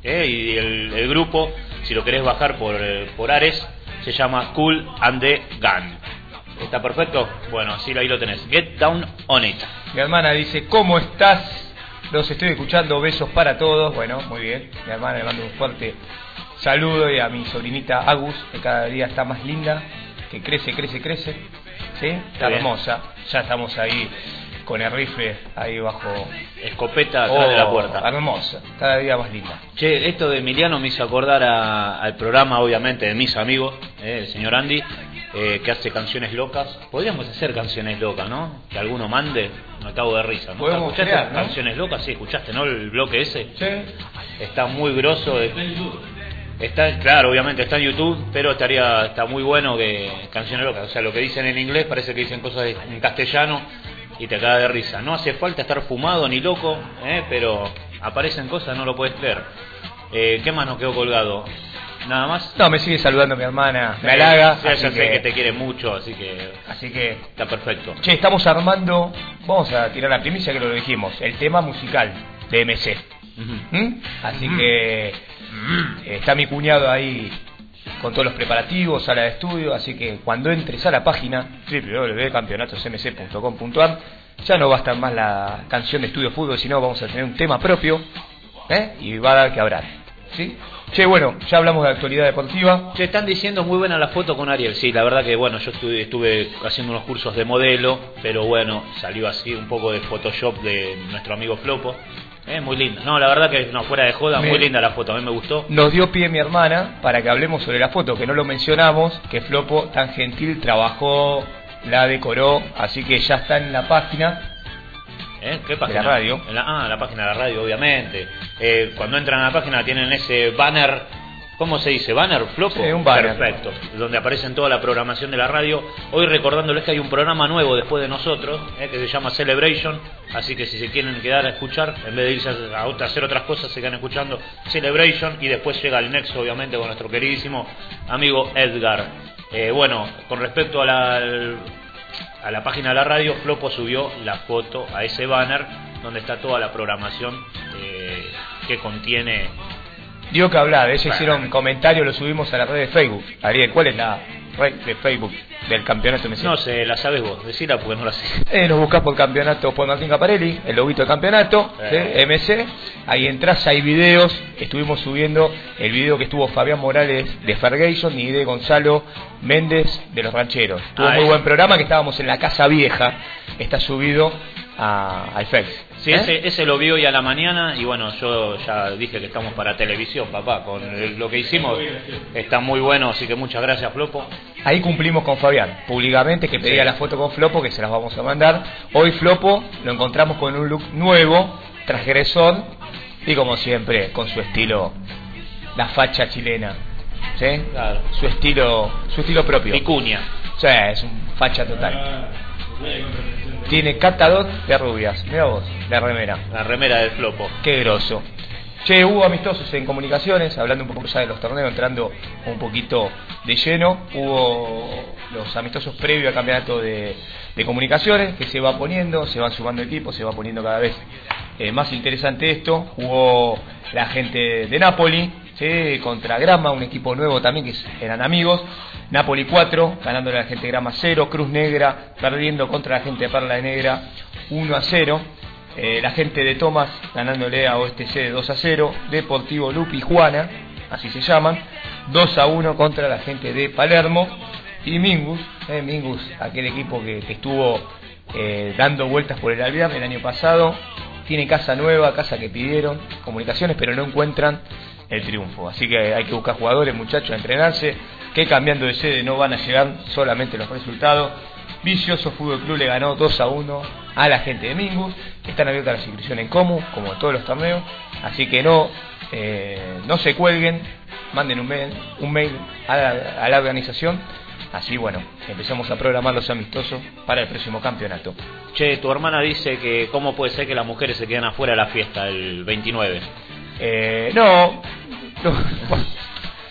¿Eh? Y el, el grupo, si lo querés bajar por, por Ares, se llama Cool and the Gun. ¿Está perfecto? Bueno, así ahí lo tenés, Get Down on It. mi hermana dice, ¿cómo estás? Los estoy escuchando, besos para todos. Bueno, muy bien. Mi hermana le mando un fuerte saludo y a mi sobrinita Agus, que cada día está más linda, que crece, crece, crece. ¿Sí? Está hermosa. Ya estamos ahí con el rifle ahí bajo. Escopeta atrás de la Oh, puerta. Hermosa, cada día más linda. Che, esto de Emiliano me hizo acordar a- al programa, obviamente, de mis amigos, eh, el señor Andy, eh, que hace canciones locas. Podríamos hacer canciones locas, ¿no? Que alguno mande, me cago de risa. ¿no? Podemos ¿Escuchaste crear, ¿no? canciones locas? Sí, escuchaste, ¿no? El bloque ese. Sí. Está muy grosso. de- Está, claro, obviamente está en YouTube, pero estaría, está muy bueno que canciones locas. O sea, lo que dicen en inglés parece que dicen cosas en castellano y te caga de risa. No hace falta estar fumado ni loco, ¿eh? pero aparecen cosas, no lo puedes creer. Eh, ¿Qué más nos quedó colgado? Nada más. No, me sigue saludando mi hermana, me halaga. Así ya sé que- que te quiere mucho, así que Así que está perfecto. Che, estamos armando, vamos a tirar la primicia que lo dijimos, el tema musical de MC. Ujú. ¿Mm? Así que eh, está mi cuñado ahí con todos los preparativos, sala de estudio, así que cuando entres a la página www.campeonatosmc.com.ar ya no va a estar más la canción de estudio fútbol, sino vamos a tener un tema propio ¿eh? y va a dar que hablar. ¿sí? Che, bueno, ya hablamos de actualidad deportiva. Te están diciendo muy buena la foto con Ariel. Sí, la verdad que bueno, yo estuve, estuve haciendo unos cursos de modelo, pero bueno, salió así un poco de Photoshop de nuestro amigo Flopo. Eh, muy linda. No, la verdad que no, fuera de joda, Me- muy linda la foto, a mí me gustó. Nos dio pie mi hermana para que hablemos sobre la foto, que no lo mencionamos, que Flopo tan gentil trabajó, la decoró, así que ya está en la página. ¿Eh? ¿Qué página? De la radio. En la- ah, la página de la radio, obviamente. Eh, cuando entran a la página tienen ese banner, ¿cómo se dice? ¿Banner? ¿Flopo? Sí, un banner. Perfecto, donde aparecen toda la programación de la radio. Hoy recordándoles que hay un programa nuevo después de nosotros, eh, que se llama Celebration, así que si se quieren quedar a escuchar, en vez de irse a, hacer otras cosas, se quedan escuchando Celebration y después llega el nexo, obviamente, con nuestro queridísimo amigo Edgar. Eh, bueno, con respecto a la, a la página de la radio, Flopo subió la foto a ese banner donde está toda la programación eh, que contiene. Dio que hablar, ellos hicieron comentarios, lo subimos a la red de Facebook. Ariel, ¿cuál es la de Facebook del campeonato MC? No sé, la sabes vos, decila porque no la sé. Eh, nos buscás por campeonato por Martín Caparelli, el loguito de campeonato, Eh. ¿sí? MC. Ahí entras, hay videos. Estuvimos subiendo el video que estuvo Fabián Morales de Ferguson y de Gonzalo Méndez de los Rancheros. Tuvo Ah, muy buen programa que estábamos en la Casa Vieja. Está subido a, al Fex. Sí, ¿Eh? ese, ese lo vi hoy a la mañana y bueno, yo ya dije que estamos para televisión, papá. Con el- lo que hicimos está muy bueno, así que muchas gracias, Flopo. Ahí cumplimos con Fabián, públicamente, que pedía Sí. la foto con Flopo, que se las vamos a mandar. Hoy Flopo lo encontramos con un look nuevo, transgresor, y como siempre, con su estilo, la facha chilena. ¿Sí? Claro. Su estilo, su estilo propio. Vicuña. Sí, es un facha total. Tiene catador de rubias. Mira vos, la remera. La remera del Flopo. Qué groso. Che, hubo amistosos en comunicaciones, hablando un poco ya de los torneos, entrando un poquito de lleno. Hubo los amistosos previos al campeonato de, de comunicaciones que se va poniendo, se van sumando equipos, se va poniendo cada vez eh, más interesante esto. Jugó la gente de Napoli ¿sí? contra Grama, un equipo nuevo también que eran amigos. Napoli 4, ganándole a la gente Grama 0. Cruz Negra perdiendo contra la gente de Perla Negra 1 a 0. Eh, la gente de Tomás ganándole a OSTC de 2 a 0, Deportivo Lupi Juana, así se llaman, 2 a 1 contra la gente de Palermo y Mingus, eh, Mingus, aquel equipo que, que estuvo eh, dando vueltas por el Alvear el año pasado, tiene casa nueva, casa que pidieron, comunicaciones, pero no encuentran el triunfo. Así que hay que buscar jugadores, muchachos, a entrenarse, que cambiando de sede no van a llegar solamente los resultados. Vicioso Fútbol Club le ganó 2 a 1 a la gente de Mingus. Están abiertas las inscripciones en Comu, como en todos los torneos. Así que no, eh, no se cuelguen, manden un mail, un mail a, la, a la organización Así bueno, empezamos a programar los amistosos para el próximo campeonato. Che, tu hermana dice que cómo puede ser que las mujeres se queden afuera de la fiesta el 29. Eh, no, no,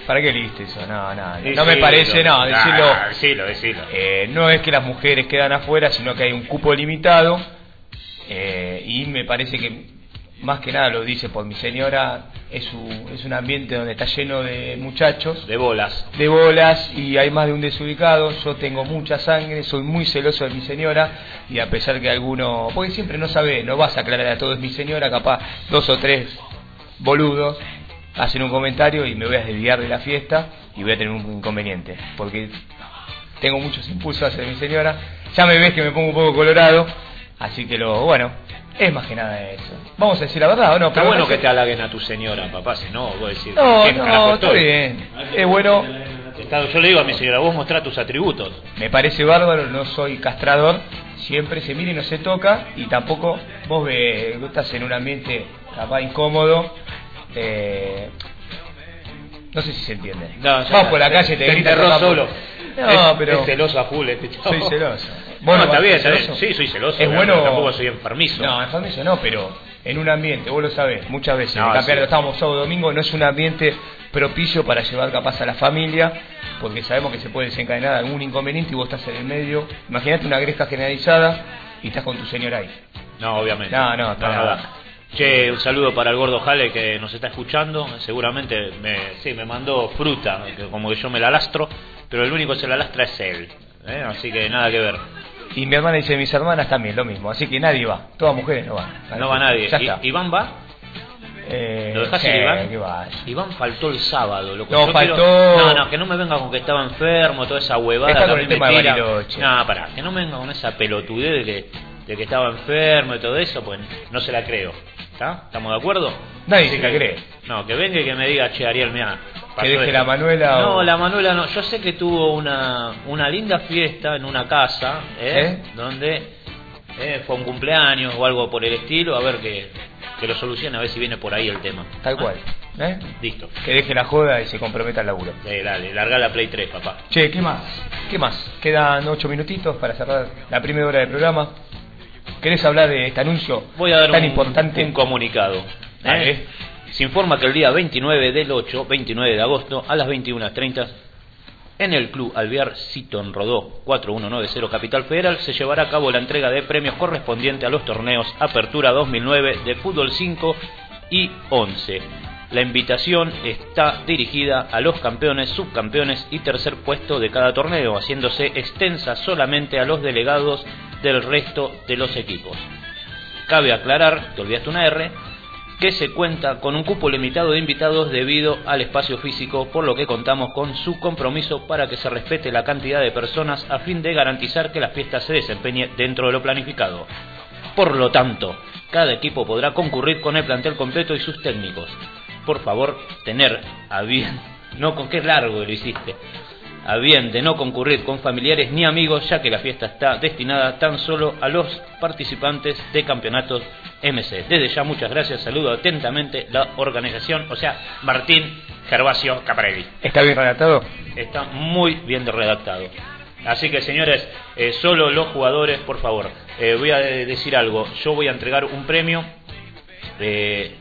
¿para qué listo eso? No, no, Sí, no me parece, no, decirlo. decilo, decilo. Eh, no es que las mujeres quedan afuera, sino que hay un cupo limitado eh, y me parece que más que nada lo dice por mi señora, es, un- es un ambiente donde está lleno de muchachos, De bolas. de bolas y hay más de un desubicado, yo tengo mucha sangre, soy muy celoso de mi señora y a pesar que alguno, porque siempre no sabe, no vas a aclarar a todo es mi señora, capaz dos o tres boludos hacen un comentario y me voy a desviar de la fiesta y voy a tener un inconveniente, porque tengo muchos impulsos hacia mi señora, ya me ves que me pongo un poco colorado, así que lo, bueno, es más que nada eso. Vamos a decir la verdad, ¿o no? Está Pero bueno no que te halaguen a tu señora, papá, si no, vos decís. No, ¿quién carajo no, está bien. Es bueno, Yo le digo a mi señora, vos mostrá tus atributos. me parece bárbaro, no soy castrador, siempre se mira y no se toca, y tampoco vos ves, vos estás en un ambiente capaz incómodo, eh, no sé si se entiende. No, Vas está. por la calle, te, te enterró capaz- solo. No, es, pero es celoso a full este chavo. soy celoso. Bueno, está no bien, está bien. celoso. Sí, soy celoso. Es bueno. Tampoco soy enfermizo. No, enfermizo no, pero en un ambiente, vos lo sabés, muchas veces, No, el campeonato sí. estábamos sábado y domingo, no es un ambiente propicio para llevar capaz a la familia, porque sabemos que se puede desencadenar algún inconveniente y vos estás en el medio. Imagínate una gresca generalizada y estás con tu señora ahí. No, obviamente. No, no, para nada. Che, un saludo para el gordo Jale que nos está escuchando. Seguramente me, sí, me mandó fruta, que como que yo me la lastro, pero el único que se la lastra es él. ¿eh? Así que nada que ver. Y mi hermana dice, mis hermanas también, lo mismo, así que nadie va, todas mujeres no van. No va nadie. Ya está. ¿Iván va? Eh, ¿Lo dejás sí, ir, Iván? faltó el sábado, loco. No, Yo faltó- quiero- No, no, que no me venga con que estaba enfermo, toda esa huevada. Está con el tema de. No, pará, que no me venga con esa pelotudez de que, de que estaba enfermo y todo eso, pues no se la creo. ¿Está? ¿Estamos de acuerdo? Nadie Así se la que- cree. No, que venga y que me diga, che, Ariel, mira. Que deje la Manuela o- No, la Manuela no. Yo sé que tuvo una, una linda fiesta en una casa, ¿eh? ¿Eh? Donde eh, fue un cumpleaños o algo por el estilo, a ver que, que lo solucione, a ver si viene por ahí el tema. Tal cual. ¿eh? Listo. Que deje la joda y se comprometa al laburo. Eh, dale, larga la Play 3, papá. Che, ¿qué más? ¿Qué más? Quedan ocho minutitos para cerrar la primera hora del programa. ¿Querés hablar de este anuncio Voy a dar tan un, importante? un comunicado. ¿eh? Se informa que el día 29 del 8, 29 de agosto, a las 21.30, en el Club Alvear Citon Rodó 4190 Capital Federal, se llevará a cabo la entrega de premios correspondiente a los torneos Apertura 2009 de Fútbol 5 y 11. La invitación está dirigida a los campeones, subcampeones y tercer puesto de cada torneo, haciéndose extensa solamente a los delegados del resto de los equipos. Cabe aclarar, te olvidaste una R, que se cuenta con un cupo limitado de invitados debido al espacio físico, por lo que contamos con su compromiso para que se respete la cantidad de personas a fin de garantizar que la fiesta se desempeñe dentro de lo planificado. Por lo tanto, cada equipo podrá concurrir con el plantel completo y sus técnicos. Por favor, tener a bien, no con qué largo lo hiciste, a bien de no concurrir con familiares ni amigos, ya que la fiesta está destinada tan solo a los participantes de campeonatos MC. Desde ya, muchas gracias, saludo atentamente la organización, o sea, Martín Gervasio Caparelli. ¿Está bien redactado? Está muy bien redactado. Así que, señores, eh, solo los jugadores, por favor, eh, voy a de- decir algo. Yo voy a entregar un premio eh,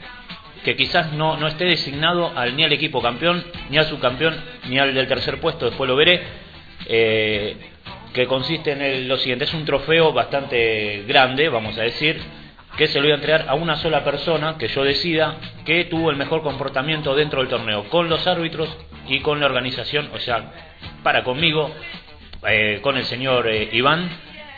que quizás no, no esté designado al, ni al equipo campeón, ni al subcampeón, ni al del tercer puesto, después lo veré. eh, que consiste en el- lo siguiente: es un trofeo bastante grande, vamos a decir, que se lo voy a entregar a una sola persona que yo decida que tuvo el mejor comportamiento dentro del torneo, con los árbitros y con la organización, o sea, para conmigo, eh, con el señor eh, Iván,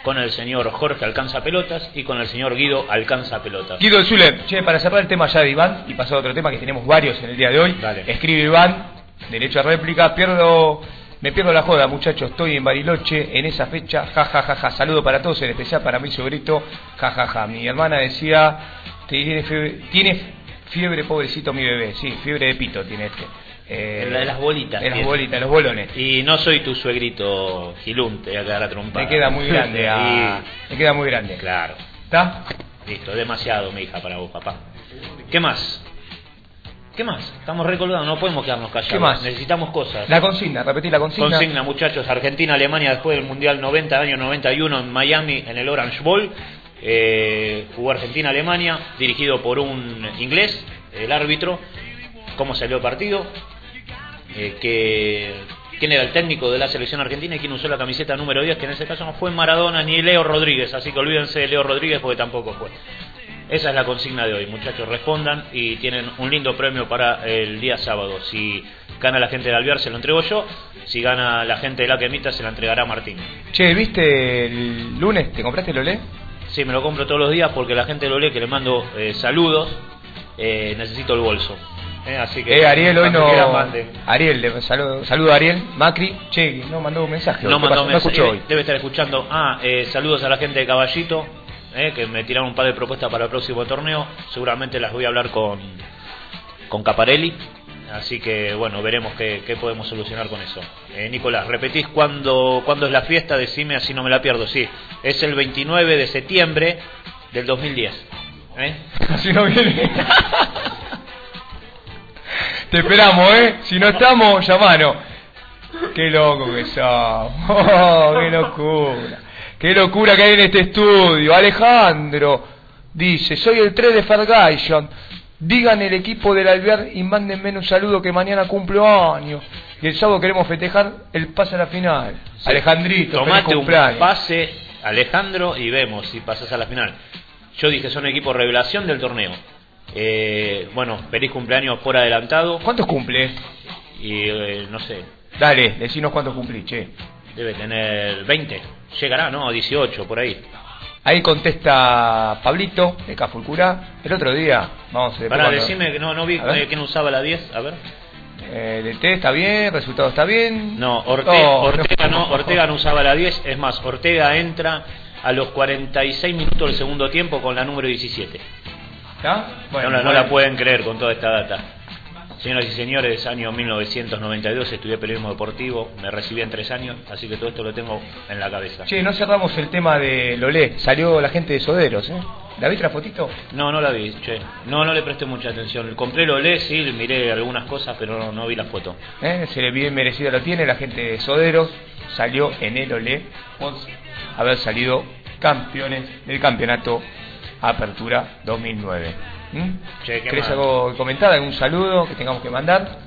con el señor Jorge Alcanza Pelotas y con el señor Guido Alcanza Pelotas. Guido Zule, che, para cerrar el tema ya de Iván y pasar a otro tema que tenemos varios en el día de hoy. Dale. Escribe Iván, derecho a réplica, pierdo, me pierdo la joda, muchachos, estoy en Bariloche en esa fecha, ja ja ja ja, saludo para todos, en especial para mi sobrito, ja ja ja. Mi hermana decía, tiene fiebre, tiene fiebre pobrecito mi bebé, sí, fiebre de pito tiene este. Eh, La de las bolitas. De las bolitas, los bolones. Y no soy tu suegrito Gilún, te voy a quedar a trompada. Me queda muy grande, a- me queda muy grande. Claro. ¿Está? Listo, demasiado, mi hija, para vos, papá. ¿Qué más? ¿Qué más? Estamos recolgados, no podemos quedarnos callados. ¿Qué más? Necesitamos cosas. La consigna, repetí la consigna. Consigna, muchachos, Argentina-Alemania después del Mundial 90, año 91 en Miami, en el Orange Bowl. Eh, jugó Argentina-Alemania, dirigido por un inglés, el árbitro. ¿Cómo salió el partido? Eh, que, ¿Quién era el técnico de la selección argentina y quién usó la camiseta número 10? Que en ese caso no fue Maradona ni Leo Rodríguez, así que olvídense de Leo Rodríguez porque tampoco fue. Esa es la consigna de hoy, muchachos, respondan y tienen un lindo premio para el día sábado. Si gana la gente de Alvear, se lo entrego yo. Si gana la gente de la Quemita, se la entregará Martín. Che, ¿viste el lunes? ¿Te compraste el Olé? Sí, me lo compro todos los días porque la gente de Olé que le mando eh, saludos, eh, necesito el bolso. Eh, así que Eh, Ariel hoy no. Ariel, saludo, saludo a Ariel. Macri, che, no mandó un mensaje. No ¿Qué mandó pasó? mensaje, hoy. debe estar escuchando. Ah, eh, saludos a la gente de Caballito, eh, que me tiraron un par de propuestas para el próximo torneo. Seguramente las voy a hablar con, con Caparelli. Así que bueno, veremos qué, qué podemos solucionar con eso. Eh, Nicolás, repetís cuándo, cuándo es la fiesta, decime así no me la pierdo. Sí, es el 29 de septiembre del 2010. ¿eh? Así no viene. Te esperamos, ¿eh? Si no estamos, llamanos. Qué loco que somos. Oh, qué locura. Qué locura que hay en este estudio. Alejandro dice, soy el 3 de Fergation. Digan el equipo del Alvear y mándenme un saludo que mañana cumplo años. Y el sábado queremos festejar el pase a la final. Alejandrito, feliz Tomate un pase, Alejandro, y vemos si pasas a la final. Yo dije, son equipo revelación del torneo. Eh, bueno, feliz cumpleaños por adelantado. ¿Cuántos cumple? Y eh, no sé, Dale, decinos cuántos cumplí, che. debe tener 20. Llegará, ¿no? 18, por ahí. Ahí contesta Pablito de Cafulcurá. El otro día, vamos a Para decirme que no, no vi eh, quién usaba la 10. A ver. Eh, DT está bien, resultado está bien. No, Ortega, Oh, Ortega, no, Ortega no usaba la 10. Es más, Ortega entra a los 46 minutos del segundo tiempo con la número 17. No, la- no bueno. la pueden creer con toda esta data. Señoras y señores, año 1992, estudié periodismo deportivo, me recibí en tres años, así que todo esto lo tengo en la cabeza. Che, no cerramos el tema de Lolé. Salió la gente de Soderos, ¿eh? ¿La viste la fotito? No, no la vi, che. No, no le presté mucha atención. Compré lo leí, sí, miré algunas cosas, pero no, no vi la foto. ¿Eh? Se le bien merecido lo tiene la gente de Soderos. Salió en el Olé por haber salido campeones del campeonato Apertura 2009. ¿Mm? Che, ¿qué ¿Querés algo comentar? ¿Algún saludo que tengamos que mandar?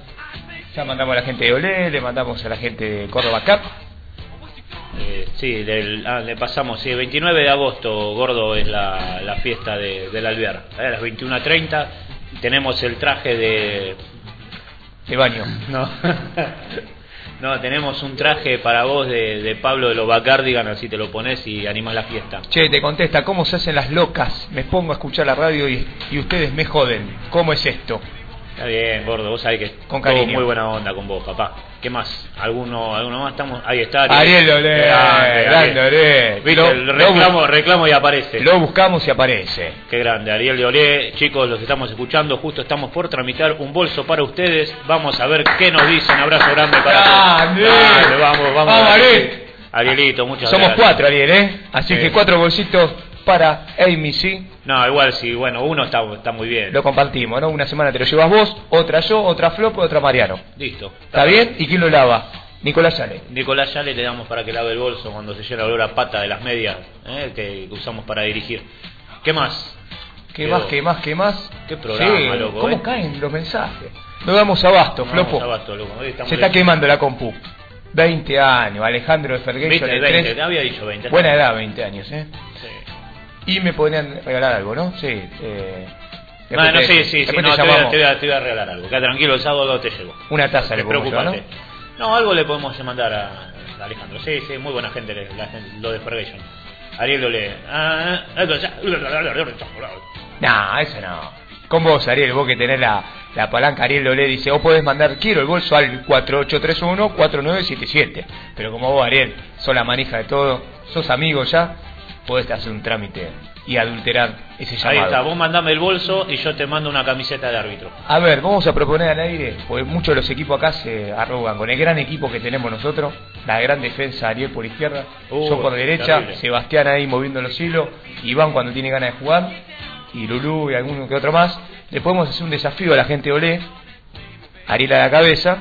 Ya mandamos a la gente de Olé, le mandamos a la gente de Córdoba Cup. Eh, sí, del, ah, le pasamos, sí, el 29 de agosto, gordo, es la, la fiesta de, del Alvear. A las 21.30 tenemos el traje de... De baño. No. No, tenemos un traje para vos de, de Pablo de los Bacardigan, así te lo pones y animas la fiesta. Che, te contesta, ¿cómo se hacen las locas? Me pongo a escuchar la radio y, y ustedes me joden. ¿Cómo es esto? Está bien, gordo, vos sabés que Con cariño. muy buena onda con vos, papá. ¿Qué más? ¿Alguno, alguno más? Estamos... Ahí está. Ariel Olé, Grande. Viste, Lo- reclamo, reclamo y aparece. Lo buscamos y aparece. Qué grande, Ariel Olé. Chicos, los estamos escuchando, justo estamos por tramitar un bolso para ustedes. Vamos a ver qué nos dicen. Abrazo grande para Grande. Vamos, vamos. Vamos, Ariel. Arielito, muchas Somos gracias. cuatro, Ariel, ¿eh? Así Sí. que cuatro bolsitos para Amy, ¿sí? No, igual sí, bueno, uno está, está muy bien. Lo compartimos, ¿no? Una semana te lo llevas vos, otra yo, otra Flop, otra Mariano. Listo. ¿Está bien? ¿Y quién lo lava? Nicolás Sale. Nicolás ya le damos para que lave el bolso cuando se llena el olor a pata de las medias eh, que, usamos para dirigir. ¿Qué más? ¿Qué Quedó. más, qué más, qué más? Qué programa, Sí, loco, ¿Cómo eh? caen los mensajes? No damos abasto, No, Flopo. Sabato, loco, Se está quemando la compu. 20 años, Alejandro de Ferguson, 20, el 20, 3. te había dicho 20. Buena edad, 20 años, ¿eh? Sí. Y me podrían regalar algo, ¿no? Sí. Eh, te- sí, sí, sí, no, te voy a, te, voy a, te voy a regalar algo. Queda tranquilo, el sábado te llevo. Una taza le podemos llevar, Despreocupate. ¿no? algo le podemos mandar a a Alejandro. Sí, sí, muy buena gente, la gente- lo de Ferguson. Ariel Dole. Ah, No, eso no. Con vos, Ariel, vos que tenés la, la palanca, Ariel Lolé dice, vos podés mandar, quiero el bolso al 4831-4977. Pero como vos, Ariel, sos la manija de todo, sos amigo ya, podés hacer un trámite y adulterar ese Ahí llamado. está, vos mandame el bolso y yo te mando una camiseta de árbitro. A ver, vamos a proponer al aire, porque muchos de los equipos acá se arrogan con el gran equipo que tenemos nosotros, la gran defensa Ariel por izquierda, Uh, yo por derecha, terrible. Sebastián ahí moviendo los hilos, Iván cuando tiene ganas de jugar, y Lulú y alguno que otro más, le podemos hacer un desafío a la gente de Olé, Ariel a la cabeza,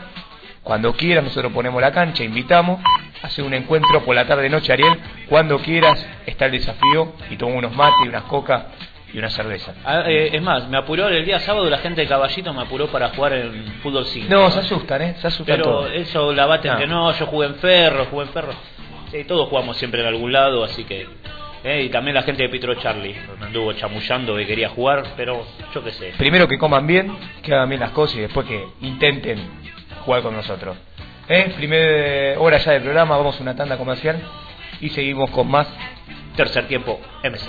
cuando quieras nosotros ponemos la cancha, invitamos, hacer un encuentro por la tarde noche Ariel, cuando quieras está el desafío y tomo unos mates, unas coca y una cerveza. Ah, eh, es más, me apuró el día sábado la gente de Caballito me apuró para jugar en fútbol 5. No, se asustan, ¿eh? Se asustan Pero todos. eso la baten No. que no, yo jugué en Ferro, jugué en Ferro. Sí, todos jugamos siempre en algún lado, así que... eh, y también la gente de Pitro Charlie me anduvo chamullando que quería jugar, pero yo qué sé. Primero que coman bien, que hagan bien las cosas y después que intenten jugar con nosotros. ¿Eh? Primer hora ya del programa, vamos a una tanda comercial y seguimos con más. Tercer tiempo, MC.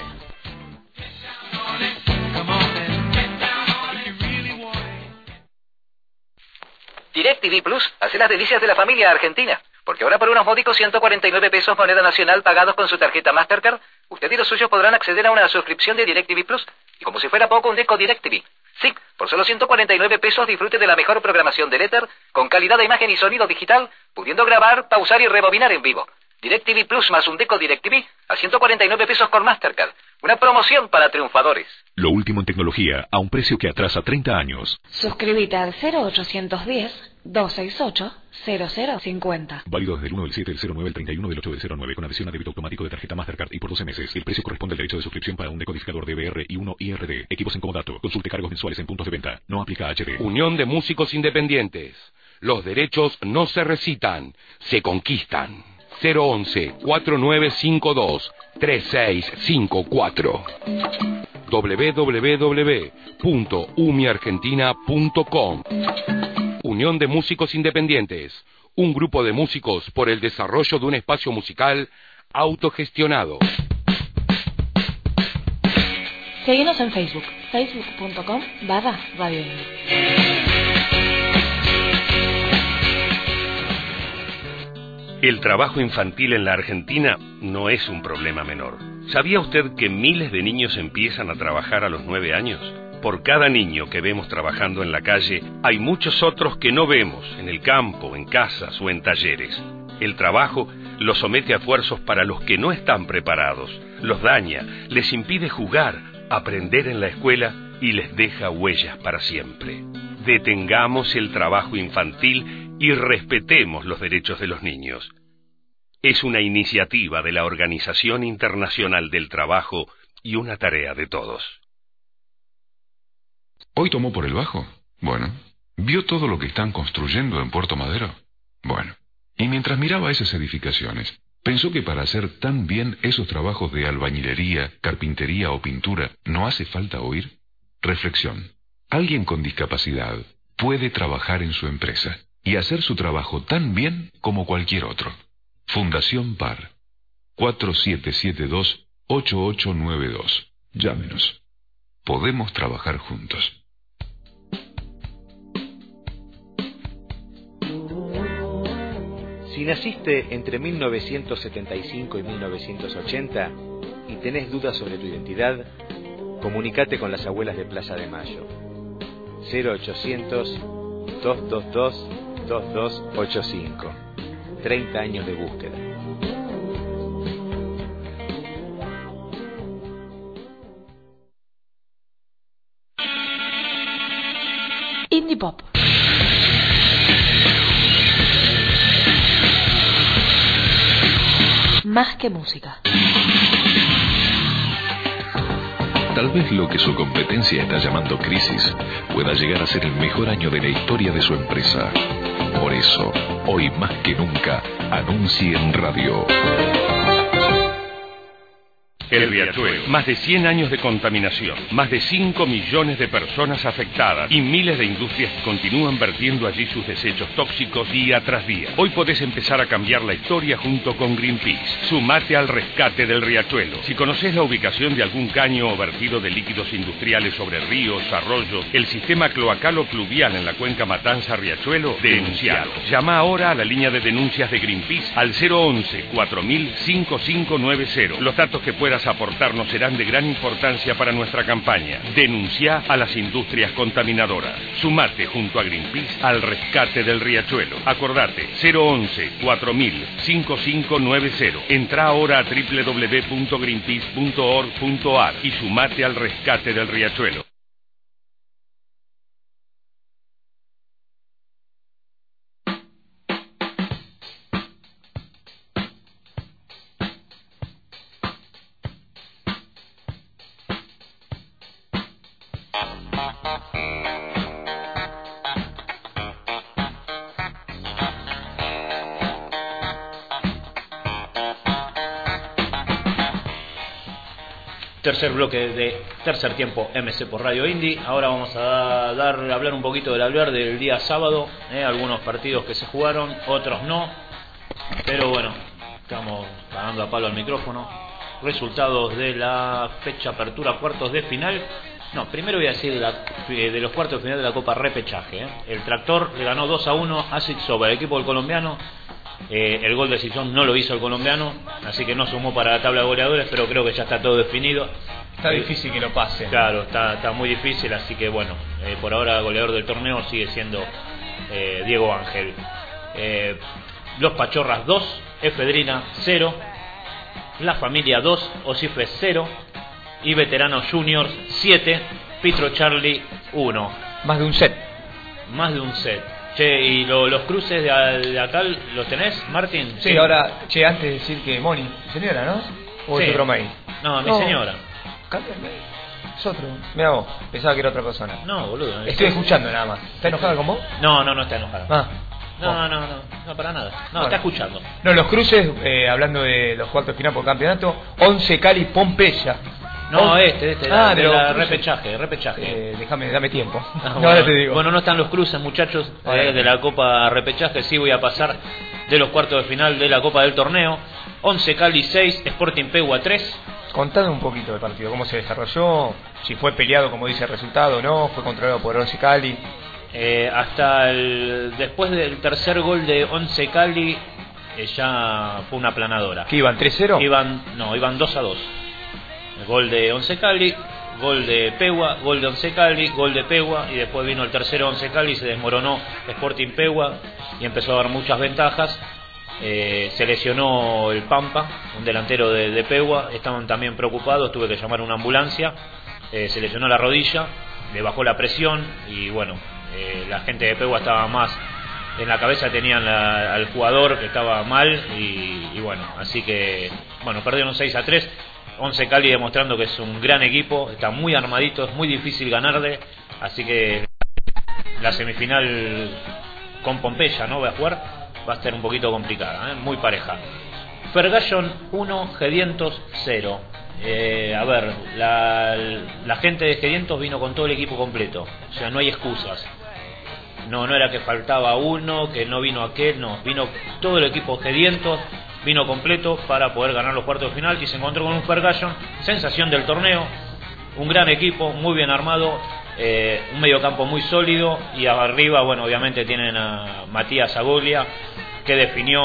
DirecTV Plus hace las delicias de la familia argentina. Porque ahora por unos módicos 149 pesos moneda nacional pagados con su tarjeta Mastercard, usted y los suyos podrán acceder a una suscripción de DirecTV Plus. Y como si fuera poco, un deco DirecTV. Sí, por solo 149 pesos disfrute de la mejor programación del éter, con calidad de imagen y sonido digital, pudiendo grabar, pausar y rebobinar en vivo. DirecTV Plus más un deco DirecTV a 149 pesos con Mastercard. Una promoción para triunfadores. Lo último en tecnología a un precio que atrasa 30 años. Suscríbete al 0810-268-0050. Válido desde el 1 del 7 del 09 al 31 del 8 del 09 con adhesión a débito automático de tarjeta Mastercard y por 12 meses. El precio corresponde al derecho de suscripción para un decodificador DVR y uno IRD. Equipos en comodato. Consulte cargos mensuales en puntos de venta. No aplica HD. Unión de Músicos Independientes. Los derechos no se recitan, se conquistan. 011-4952-3654 www.umiargentina.com Unión de Músicos Independientes. Un grupo de músicos por el desarrollo de un espacio musical autogestionado. Seguinos en Facebook, facebook.com barra Radio Indie. El trabajo infantil en la Argentina no es un problema menor. ¿Sabía usted que miles de niños empiezan a trabajar a los nueve años? Por cada niño que vemos trabajando en la calle, hay muchos otros que no vemos en el campo, en casas o en talleres. El trabajo los somete a esfuerzos para los que no están preparados, los daña, les impide jugar, aprender en la escuela y les deja huellas para siempre. Detengamos el trabajo infantil y respetemos los derechos de los niños. Es una iniciativa de la Organización Internacional del Trabajo y una tarea de todos. ¿Hoy tomó por el bajo? Bueno. ¿Vio todo lo que están construyendo en Puerto Madero? Bueno. Y mientras miraba esas edificaciones, pensó que para hacer tan bien esos trabajos de albañilería, carpintería o pintura, ¿no hace falta oír? Reflexión. Alguien con discapacidad puede trabajar en su empresa y hacer su trabajo tan bien como cualquier otro. Fundación PAR. 4772-8892. Llámenos. Podemos trabajar juntos. Si naciste entre 1975 y 1980 y tenés dudas sobre tu identidad, comunicate con las abuelas de Plaza de Mayo. 0800 222 2285. 30 años de búsqueda. Indie Pop. Más que música. Tal vez lo que su competencia está llamando crisis pueda llegar a ser el mejor año de la historia de su empresa. Por eso, hoy más que nunca, anuncie en radio. El Riachuelo. Más de 100 años de contaminación, más de 5 millones de personas afectadas y miles de industrias que continúan vertiendo allí sus desechos tóxicos día tras día. Hoy podés empezar a cambiar la historia junto con Greenpeace. Sumate al rescate del Riachuelo. Si conoces la ubicación de algún caño o vertido de líquidos industriales sobre ríos, arroyos, el sistema cloacal o pluvial en la cuenca Matanza-Riachuelo, denuncialo. Llama ahora a la línea de denuncias de Greenpeace al 011 4000 5590. Los datos que puedas puedas aportarnos serán de gran importancia para nuestra campaña. Denuncia a las industrias contaminadoras. Sumate junto a Greenpeace al rescate del riachuelo. Acordate 011 4000 5590. Entra ahora a www.greenpeace.org.ar y sumate al rescate del riachuelo. Tercer bloque de tercer tiempo MC por Radio Indy. Ahora vamos a dar, hablar un poquito del hablar del día sábado. ¿eh? Algunos partidos que se jugaron, otros no. Pero bueno, estamos dando a palo al micrófono. Resultados de la fecha apertura cuartos de final. No, primero voy a decir de, la- de los cuartos de final de la Copa Repechaje. ¿eh? El Tractor le ganó 2 a 1 a Sixoba, el equipo del colombiano. Eh, el gol de Sison no lo hizo el colombiano, así que no sumó para la tabla de goleadores, pero creo que ya está todo definido. Está Eh, difícil que lo pase. Claro, está, está muy difícil, así que bueno, eh, por ahora goleador del torneo sigue siendo Diego Ángel. Los Pachorras 2, Efedrina 0, La Familia 2, Osife 0 y Veteranos Juniors 7, Pitro Charlie 1. Más de un set. Más de un set. Che, ¿y lo- los cruces de, a- de acá los tenés, Martín? Sí, ahora, che, antes de decir que Moni, señora, ¿no? ¿O es Sí. otro maíz? No, mi señora. Cámbiame. Es otro. Mira vos, pensaba que era otra persona. No, boludo. Estoy escuchando nada más. ¿Está enojada con vos? No, no, no está enojada. Ah. No, no, no, no, no, para nada. No, Bueno. está escuchando. No, los cruces, eh, hablando de los cuartos de final por campeonato, 11 Cali Pompeya. No, On- este, este, ah, de de la cruces. repechaje, repechaje. Eh, déjame, dame tiempo. Ah, No, bueno, ahora te digo. bueno, no están los cruces, muchachos, eh, de la Copa Repechaje. Sí voy a pasar de los cuartos de final de la Copa del Torneo. 11 Cali 6, Sporting Pegua 3. Contame un poquito del partido, cómo se desarrolló, si fue peleado como dice el resultado o no, fue controlado por 11 Cali. Eh, hasta el, después del tercer gol de 11 Cali, eh, ya fue una planadora. ¿Qué iban 3-0? Iban, no, iban 2 a 2. Gol de 11 Cali, gol de Pegua, gol de 11 Cali, gol de Pegua y después vino el tercero 11 Cali, se desmoronó Sporting Pegua y empezó a dar muchas ventajas. Eh, se lesionó el Pampa, un delantero de, de Pegua, estaban también preocupados, tuve que llamar a una ambulancia, Eh, se lesionó la rodilla, le bajó la presión y bueno, eh, la gente de Pegua estaba más en la cabeza tenían al jugador que estaba mal y, y bueno, así que bueno, perdieron 6 a 3. 11 Cali demostrando que es un gran equipo, está muy armadito, es muy difícil ganarle, así que la semifinal con Pompeya, ¿no? Voy a jugar, va a ser un poquito complicada, ¿eh? muy pareja. Fergallon 1, Gedientos 0. Eh, a ver, la, la gente de Gedientos vino con todo el equipo completo, o sea, no hay excusas. No, no era que faltaba uno, que no vino aquel, no, vino todo el equipo Gedientos, vino completo para poder ganar los cuartos de final y se encontró con un Fergallon, sensación del torneo, un gran equipo, muy bien armado, eh, un mediocampo muy sólido y arriba, bueno, obviamente tienen a Matías Aguglia que definió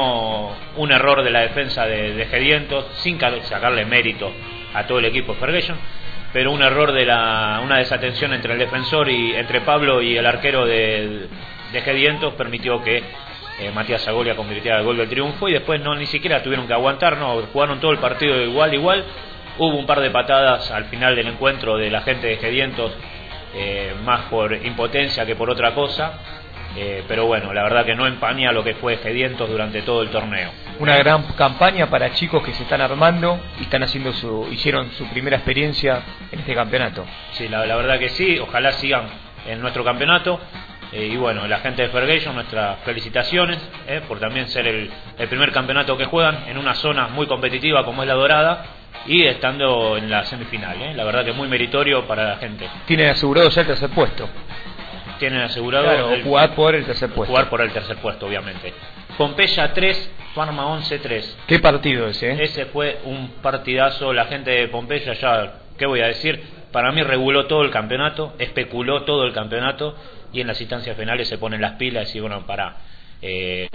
un error de la defensa de, de Gedientos sin ca- sacarle mérito a todo el equipo Ferguson pero un error de la una desatención entre el defensor y entre Pablo y el arquero de, de permitió que eh, Matías Agoglia convirtiera el gol del triunfo y después no ni siquiera tuvieron que aguantar, no jugaron todo el partido de igual igual. Hubo un par de patadas al final del encuentro de la gente de Gedientos, eh, más por impotencia que por otra cosa. Eh, pero bueno, la verdad que no empaña lo que fue Gedientos durante todo el torneo. Una gran campaña para chicos que se están armando y están haciendo su, hicieron su primera experiencia en este campeonato. Sí, la, la verdad que sí, ojalá sigan en nuestro campeonato. Eh, y bueno, la gente de Fergation, nuestras felicitaciones eh, por también ser el, el primer campeonato que juegan en una zona muy competitiva como es la Dorada y estando en la semifinal. eh. La verdad que muy meritorio para la gente. Tienen asegurado ya el tercer puesto. Tienen asegurado Claro, el- jugar por el tercer puesto. jugar por el tercer puesto, obviamente. Pompeya 3, Parma 11 3. ¿Qué partido ese? eh? Ese fue un partidazo. La gente de Pompeya ya, ¿qué voy a decir? Para mí reguló todo el campeonato, especuló todo el campeonato y en las instancias finales se ponen las pilas y bueno, para. Eh,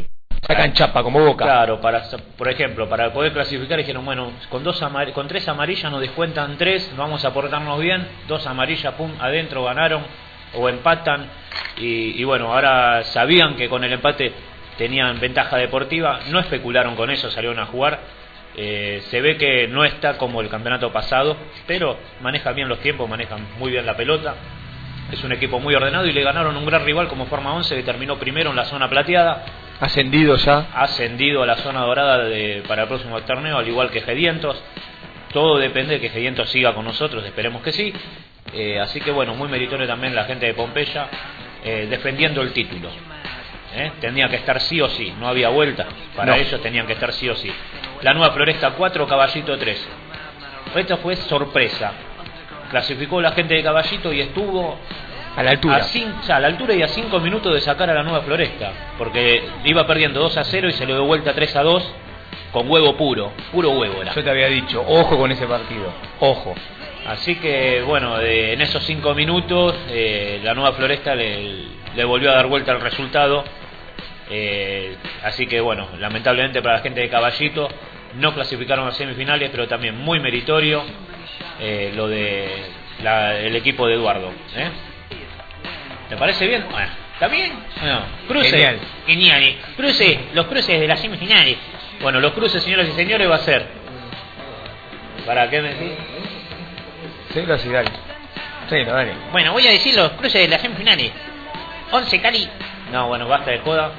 Sacan chapa como boca. Claro, para, por ejemplo, para poder clasificar dijeron, bueno, con dos amar- con tres amarillas nos descuentan tres, vamos a portarnos bien, dos amarillas, pum, adentro ganaron o empatan y, y bueno, ahora sabían que con el empate tenían ventaja deportiva, no especularon con eso, salieron a jugar. Eh, se ve que no está como el campeonato pasado, pero maneja bien los tiempos, manejan muy bien la pelota. Es un equipo muy ordenado y le ganaron un gran rival como Forma 11 que terminó primero en la zona plateada Ascendido ya. ascendido a la zona dorada de- para el próximo torneo, al igual que Gedientos. Todo depende de que Gedientos siga con nosotros, esperemos que sí. Eh, así que bueno, muy meritorio también la gente de Pompeya eh, defendiendo el título. ¿eh? Tenía que estar sí o sí, no había vuelta. Para No. ellos tenían que estar sí o sí. La nueva Floresta 4, Caballito 3. Esto fue sorpresa. Clasificó la gente de Caballito y estuvo A la altura. a, cin- o sea, a la altura y a 5 minutos de sacar a la nueva Floresta. Porque iba perdiendo 2 a 0 y se le dio vuelta 3 a 2 con huevo puro. Puro huevo era. Yo te había dicho, ojo con ese partido. Ojo. Así que, bueno, de- en esos 5 minutos eh, la nueva Floresta le, le volvió a dar vuelta al resultado. Eh, así que, bueno, lamentablemente para la gente de Caballito no clasificaron a semifinales, pero también muy meritorio eh, lo de la- el equipo de Eduardo. ¿eh? ¿Te parece bien? Bueno, ¿Está bien? Bueno, cruce. Genial. Genial. eh. Cruce, los cruces de las semifinales. Bueno, los cruces, señoras y señores, va a ser. ¿Para qué me decís? Sí, lo sí, dale. Sí, no, dale. Bueno, voy a decir los cruces de las semifinales. 11 Cali. No, bueno, basta de joda.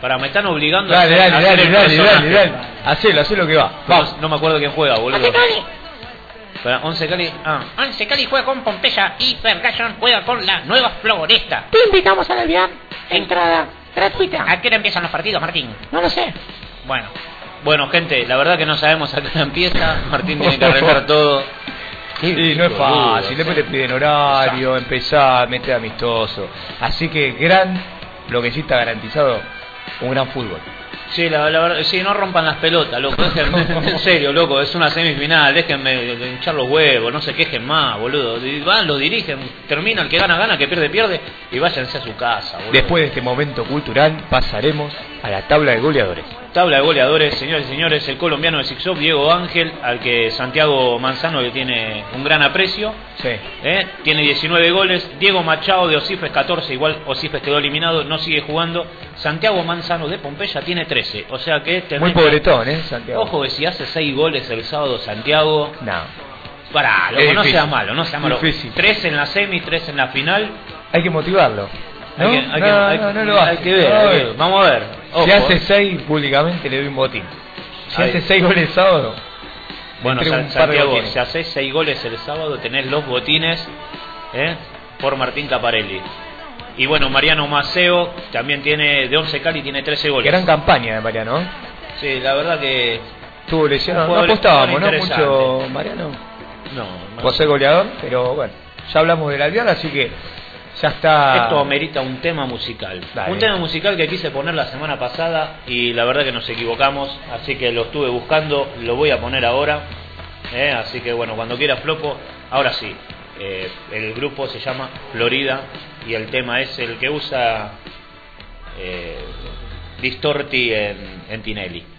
Para, me están obligando Dale, a dale, hacer dale, el dale, dale, personaje. dale. Hacelo, hacelo que va. Vamos, no me acuerdo quién juega, boludo. 11 Cali. Para, 11 Cali. Ah, 11 Cali juega con Pompeya y Ferguson juega con la nueva Floresta. Te invitamos a Alvear. Entrada gratuita. ¿A qué hora empiezan los partidos, Martín? No lo sé. bueno. Bueno, gente, la verdad que no sabemos a qué hora empieza. Martín tiene que arreglar todo. Y no es fácil, después te piden horario, empezar, meter amistoso. Así que gran, lo que sí está garantizado, un gran fútbol. Sí, la, la verdad, sí, no rompan las pelotas, loco. Déjenme, en serio, loco, es una semifinal. Déjenme hinchar los huevos, no se quejen más, boludo. Van, lo dirigen, termina el que gana, gana, el que pierde, pierde. Y váyanse a su casa, boludo. Después de este momento cultural, pasaremos a la tabla de goleadores. Tabla de goleadores, señores y señores, el colombiano de Sixop, Diego Ángel, al que Santiago Manzano le tiene un gran aprecio. Sí. ¿eh? Tiene 19 goles. Diego Machado de Osifes 14, igual Osifes quedó eliminado, no sigue jugando. Santiago Manzano de Pompeya tiene 13. O sea que tenés Muy pobretón, ¿eh, Santiago? Ojo que si hace 6 goles el sábado Santiago, No. pará, loco, no sea malo, no sea malo. Difícil. 3 en la semi, 3 en la final. Hay que motivarlo. ¿No? Hay que- hay no, que- hay- no, no lo hay que ver, No, hay que ver. Vamos a ver. Ojo, si hace eh. 6 públicamente le doy un botín. Si Ahí. hace 6 goles el sábado, Bueno, San- Santiago, si haces 6 goles el sábado, tenés los botines ¿eh? por Martín Caparelli. Y bueno, Mariano Maceo también tiene, de 11 Cali, tiene 13 goles. gran campaña de Mariano. ¿eh? Sí, la verdad que. Estuvo lesionado. No apostábamos, ¿no? Mucho Mariano. No, Por ser goleador, pero bueno. Ya hablamos del Alvear, así que ya está. Esto amerita un tema musical. Dale. Un tema musical que quise poner la semana pasada y la verdad que nos equivocamos, así que lo estuve buscando, lo voy a poner ahora. ¿eh? Así que bueno, cuando quiera Flopo, ahora sí. Eh, el grupo se llama Florida y el tema es el que usa eh, Distorti en, en Tinelli.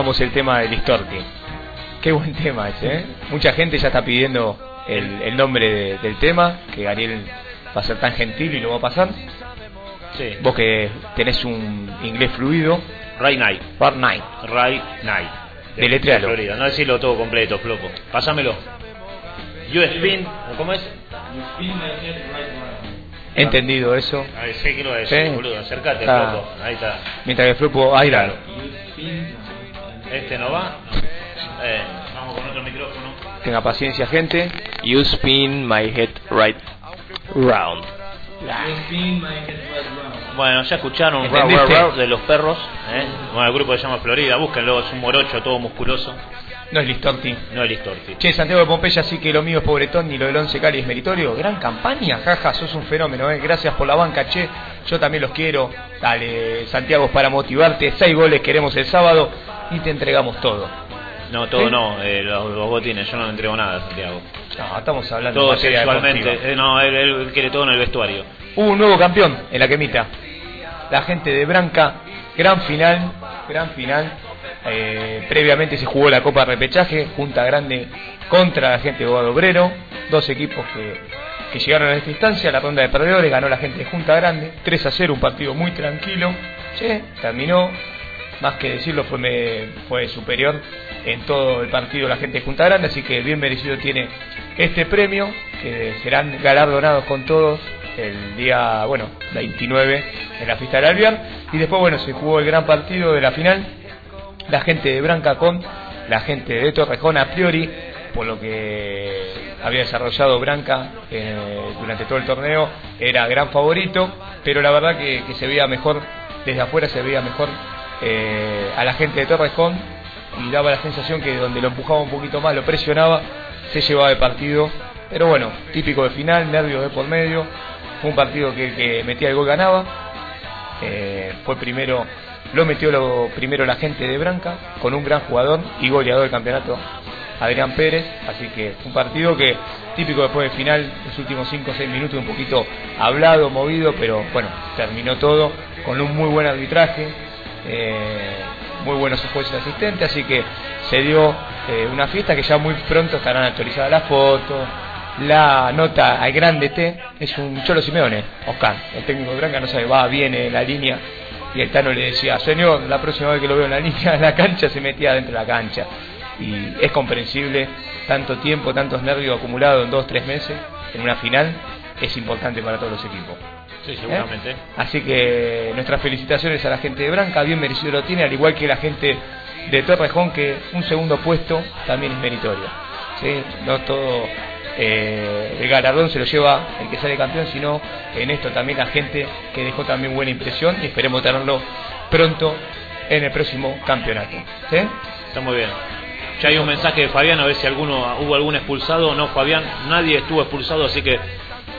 Escuchábamos el tema de Listorti. Qué buen tema ese, ¿eh? Mucha gente ya está pidiendo el, el nombre de- del tema, que Ariel va a ser tan gentil y lo va a pasar. Sí. Vos que tenés un inglés fluido. Ray Night. Bar Night. Ray Night. De- de Florida. No decirlo todo completo, flopo. Pásamelo. You spin, ¿cómo es? Entendido eso. Ay, sé que lo boludo. Acércate, Ah. flopo. Ahí está. Mientras que Flopo, ahí. Este no va. Eh, vamos con otro micrófono. Tenga paciencia, gente. You spin my head right round. Bueno, ya escucharon. Raw, Raw de los perros. ¿eh? Bueno, el grupo se llama Florida. Búsquenlo, es un morocho todo musculoso. No es Listorti. No es Listorti. Che, Santiago de Pompeya sí que lo mío es pobretón ni lo del Once Cali es meritorio. Gran campaña, jaja, sos un fenómeno, eh. Gracias por la banca, che. Yo también los quiero. Dale, Santiago, para motivarte. Seis goles queremos el sábado y te entregamos todo. No, todo ¿Sí? no, eh, los, los botines. Yo no le entrego nada, Santiago. No, estamos hablando Todo sexualmente. eh, no, él, él quiere todo en el vestuario. Hubo un nuevo campeón en la quemita. La gente de Branca, gran final, gran final. Eh, previamente se jugó la Copa Repechaje, Junta Grande contra la gente de Obrero. Dos equipos que, que llegaron a esta instancia. La ronda de perdedores ganó la gente de Junta Grande. 3 a 0, un partido muy tranquilo. Che, terminó. Más que decirlo, fue, me- fue superior en todo el partido la gente de Junta Grande. Así que bien merecido tiene este premio, que serán galardonados con todos el día, bueno, 29 en la fiesta del Alvear. Y después, bueno, se jugó el gran partido de la final. La gente de Branca con la gente de Torrejón a priori, por lo que había desarrollado Branca eh, durante todo el torneo, era gran favorito, pero la verdad que, se veía mejor, desde afuera se veía mejor eh, a la gente de Torrejón y daba la sensación que donde lo empujaba un poquito más, lo presionaba, se llevaba el partido. Pero bueno, típico de final, nervios de por medio. Fue un partido que metía el gol ganaba. Eh, fue primero, lo metió primero la gente de Branca con un gran jugador y goleador del campeonato, Adrián Pérez. Así que un partido que típico después de final, los últimos 5 o 6 minutos un poquito hablado, movido, pero bueno, terminó todo con un muy buen arbitraje. eh, muy buenos jueces asistentes, así que se dio eh, una fiesta que ya muy pronto estarán actualizadas las fotos, la nota al grande T, es un Cholo Simeone, Oscar, el técnico de Branca no sabe, va, viene en la línea, y el Tano le decía, señor, la próxima vez que lo veo en la línea de la cancha se metía dentro de la cancha, y es comprensible, tanto tiempo, tantos nervios acumulados en dos, tres meses, en una final, es importante para todos los equipos. Sí, seguramente. ¿Eh? Así que nuestras felicitaciones a la gente de Branca, bien merecido lo tiene, al igual que la gente de Torrejón, que un segundo puesto también es meritorio. ¿sí? No todo eh, el galardón se lo lleva el que sale campeón, sino en esto también la gente que dejó también buena impresión y esperemos tenerlo pronto en el próximo campeonato. ¿sí? Está muy bien. Ya hay un mensaje de Fabián, a ver si alguno hubo algún expulsado. No, Fabián, nadie estuvo expulsado, así que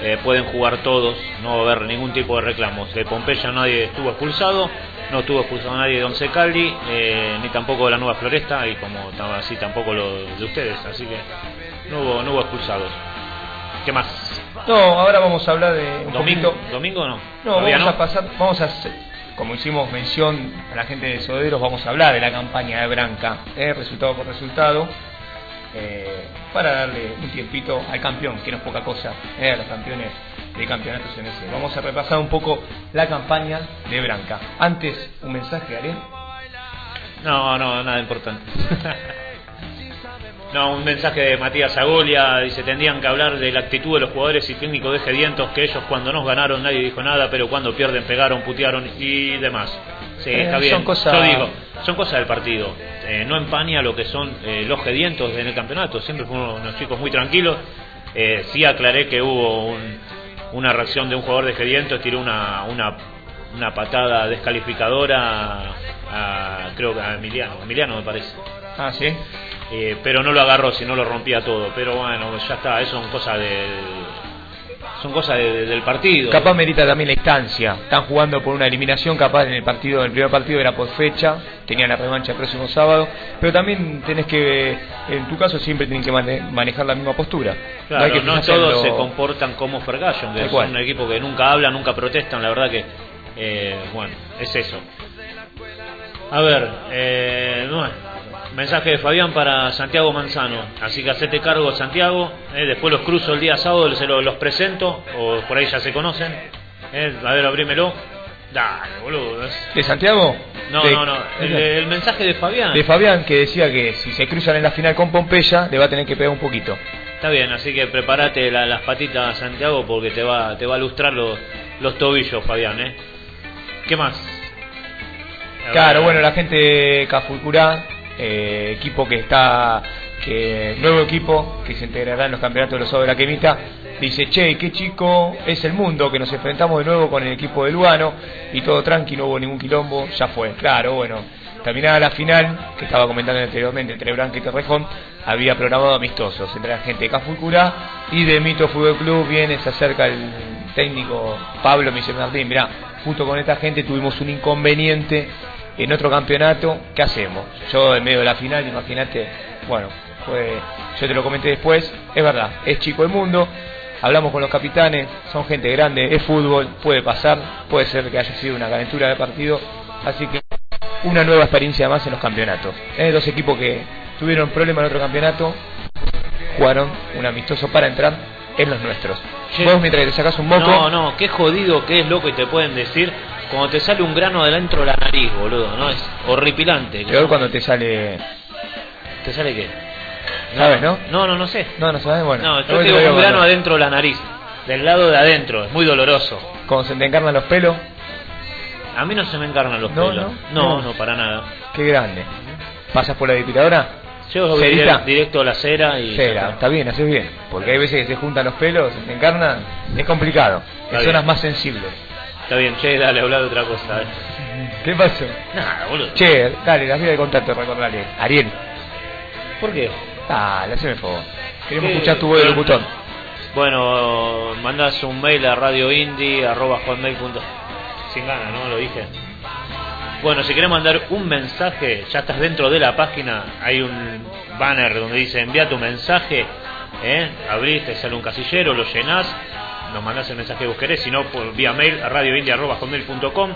eh, pueden jugar todos. No va a haber ningún tipo de reclamos. De Pompeya nadie estuvo expulsado, no estuvo expulsado nadie de Once Caldi, eh, ni tampoco de la Nueva Floresta, y como estaba así tampoco lo de ustedes. Así que no hubo, no hubo expulsados. ¿Qué más? No, ahora vamos a hablar de un ¿Domingo? poquito... ¿Domingo no? No, ¿Todavía vamos no? a pasar, vamos a hacer, como hicimos mención a la gente de Soderos, vamos a hablar de la campaña de Branca, eh, resultado por resultado, eh, para darle un tiempito al campeón, que no es poca cosa, eh, a los campeones de campeonatos en ese. Vamos a repasar un poco la campaña de Branca. Antes, un mensaje, Ariel. No, no, nada importante. no, un mensaje de Matías Agolia, dice, tendrían que hablar de la actitud de los jugadores y técnicos de Gedientos, que ellos cuando nos ganaron nadie dijo nada, pero cuando pierden pegaron, putearon y demás. Sí, Eh, está bien. son cosas- Yo digo, son cosas del partido. Eh, no empaña lo que son eh, los Gedientos en el campeonato. Siempre fueron unos chicos muy tranquilos. Eh, sí aclaré que hubo un- una reacción de un jugador de Gedientos, tiró una, una, una patada descalificadora a, creo que a Emiliano, Emiliano me parece. Ah, sí. Eh, pero no lo agarró, si no lo rompía todo. Pero bueno, ya está, eso son cosas de, son cosas de- del partido. Capaz merita también la instancia. Están jugando por una eliminación, capaz en el partido, el primer partido era por fecha, tenían la revancha el próximo sábado, pero también tenés que, en tu caso siempre tienen que mane- manejar la misma postura. Claro, que no en todos lo- se comportan como Fergallion, que es un equipo que nunca habla, nunca protestan, la verdad que, eh, bueno, es eso. A ver, eh, bueno, mensaje de Fabián para Santiago Manzano. Así que hacete cargo, Santiago. eh, después los cruzo el día sábado, se lo- los presento, o por ahí ya se conocen. eh, a ver, abrímelo. Dale, boludo. ¿De Santiago? No, De- no, no. El, el mensaje de Fabián. De Fabián que decía que si se cruzan en la final con Pompeya le va a tener que pegar un poquito. Está bien, así que prepárate la- las patitas, Santiago, porque te va, te va a lustrar los, los tobillos, Fabián. ¿eh? ¿Qué más? Claro, bueno, la gente de Cafulcurá, eh, equipo que está, que nuevo equipo que se integrará en los campeonatos de los Sábados de la Quemita, dice, che, qué chico es el mundo, que nos enfrentamos de nuevo con el equipo de Lugano y todo tranqui, no hubo ningún quilombo, ya fue. Claro, bueno, terminada la final, que estaba comentando anteriormente entre Branca y Torrejón, había programado amistosos entre la gente de Cafulcurá y de Mito Fútbol Club, viene, se acerca el técnico Pablo, dice Martín, mirá, justo con esta gente tuvimos un inconveniente en otro campeonato, ¿qué hacemos? Yo en medio de la final, imagínate, bueno, fue, yo te lo comenté después, es verdad, es chico el mundo, hablamos con los capitanes, son gente grande, es fútbol, puede pasar, puede ser que haya sido una calentura de partido, así que una nueva experiencia más en los campeonatos. Eh, dos equipos que tuvieron problemas en otro campeonato, jugaron un amistoso para entrar en los nuestros. Che. Vos mientras te sacas un moco, No, no, qué jodido que es loco y te pueden decir cuando te sale un grano de dentro de la nariz, boludo, ¿no? Es horripilante. peor cuando te sale, ¿Te sale qué? ¿sabes, no? No, no, no sé. No, no sabes, bueno. No, yo después te te digo lo un grano adentro de la nariz, del lado de adentro, es muy doloroso. Cuando se te encarnan los pelos, A mí no se me encarnan los No, pelos. no, No, no. no, para nada. qué grande. ¿Pasas por la depiladora? Yo directo a la cera y... Cera, está bien, haces bien. Porque hay veces que se juntan los pelos, se encarnan, es complicado. Está En zonas más sensibles. Está bien, che, dale, habla de otra cosa. eh. ¿Qué pasó? Nada, boludo. Che, dale, las vías de contacto, recordale. Ariel. ¿Por qué? Dale, haceme el favor. Queremos ¿Qué? escuchar tu voz de locutor. Bueno, mandas un mail a radioindie arroba hotmail punto- Sin ganas, ¿no? Lo dije. Bueno, si querés mandar un mensaje, ya estás dentro de la página. Hay un banner donde dice envía tu mensaje. ¿eh? Sale un casillero, lo llenás, nos mandás el mensaje que vos querés. Si no, por vía mail a radioindie arroba hotmail punto com.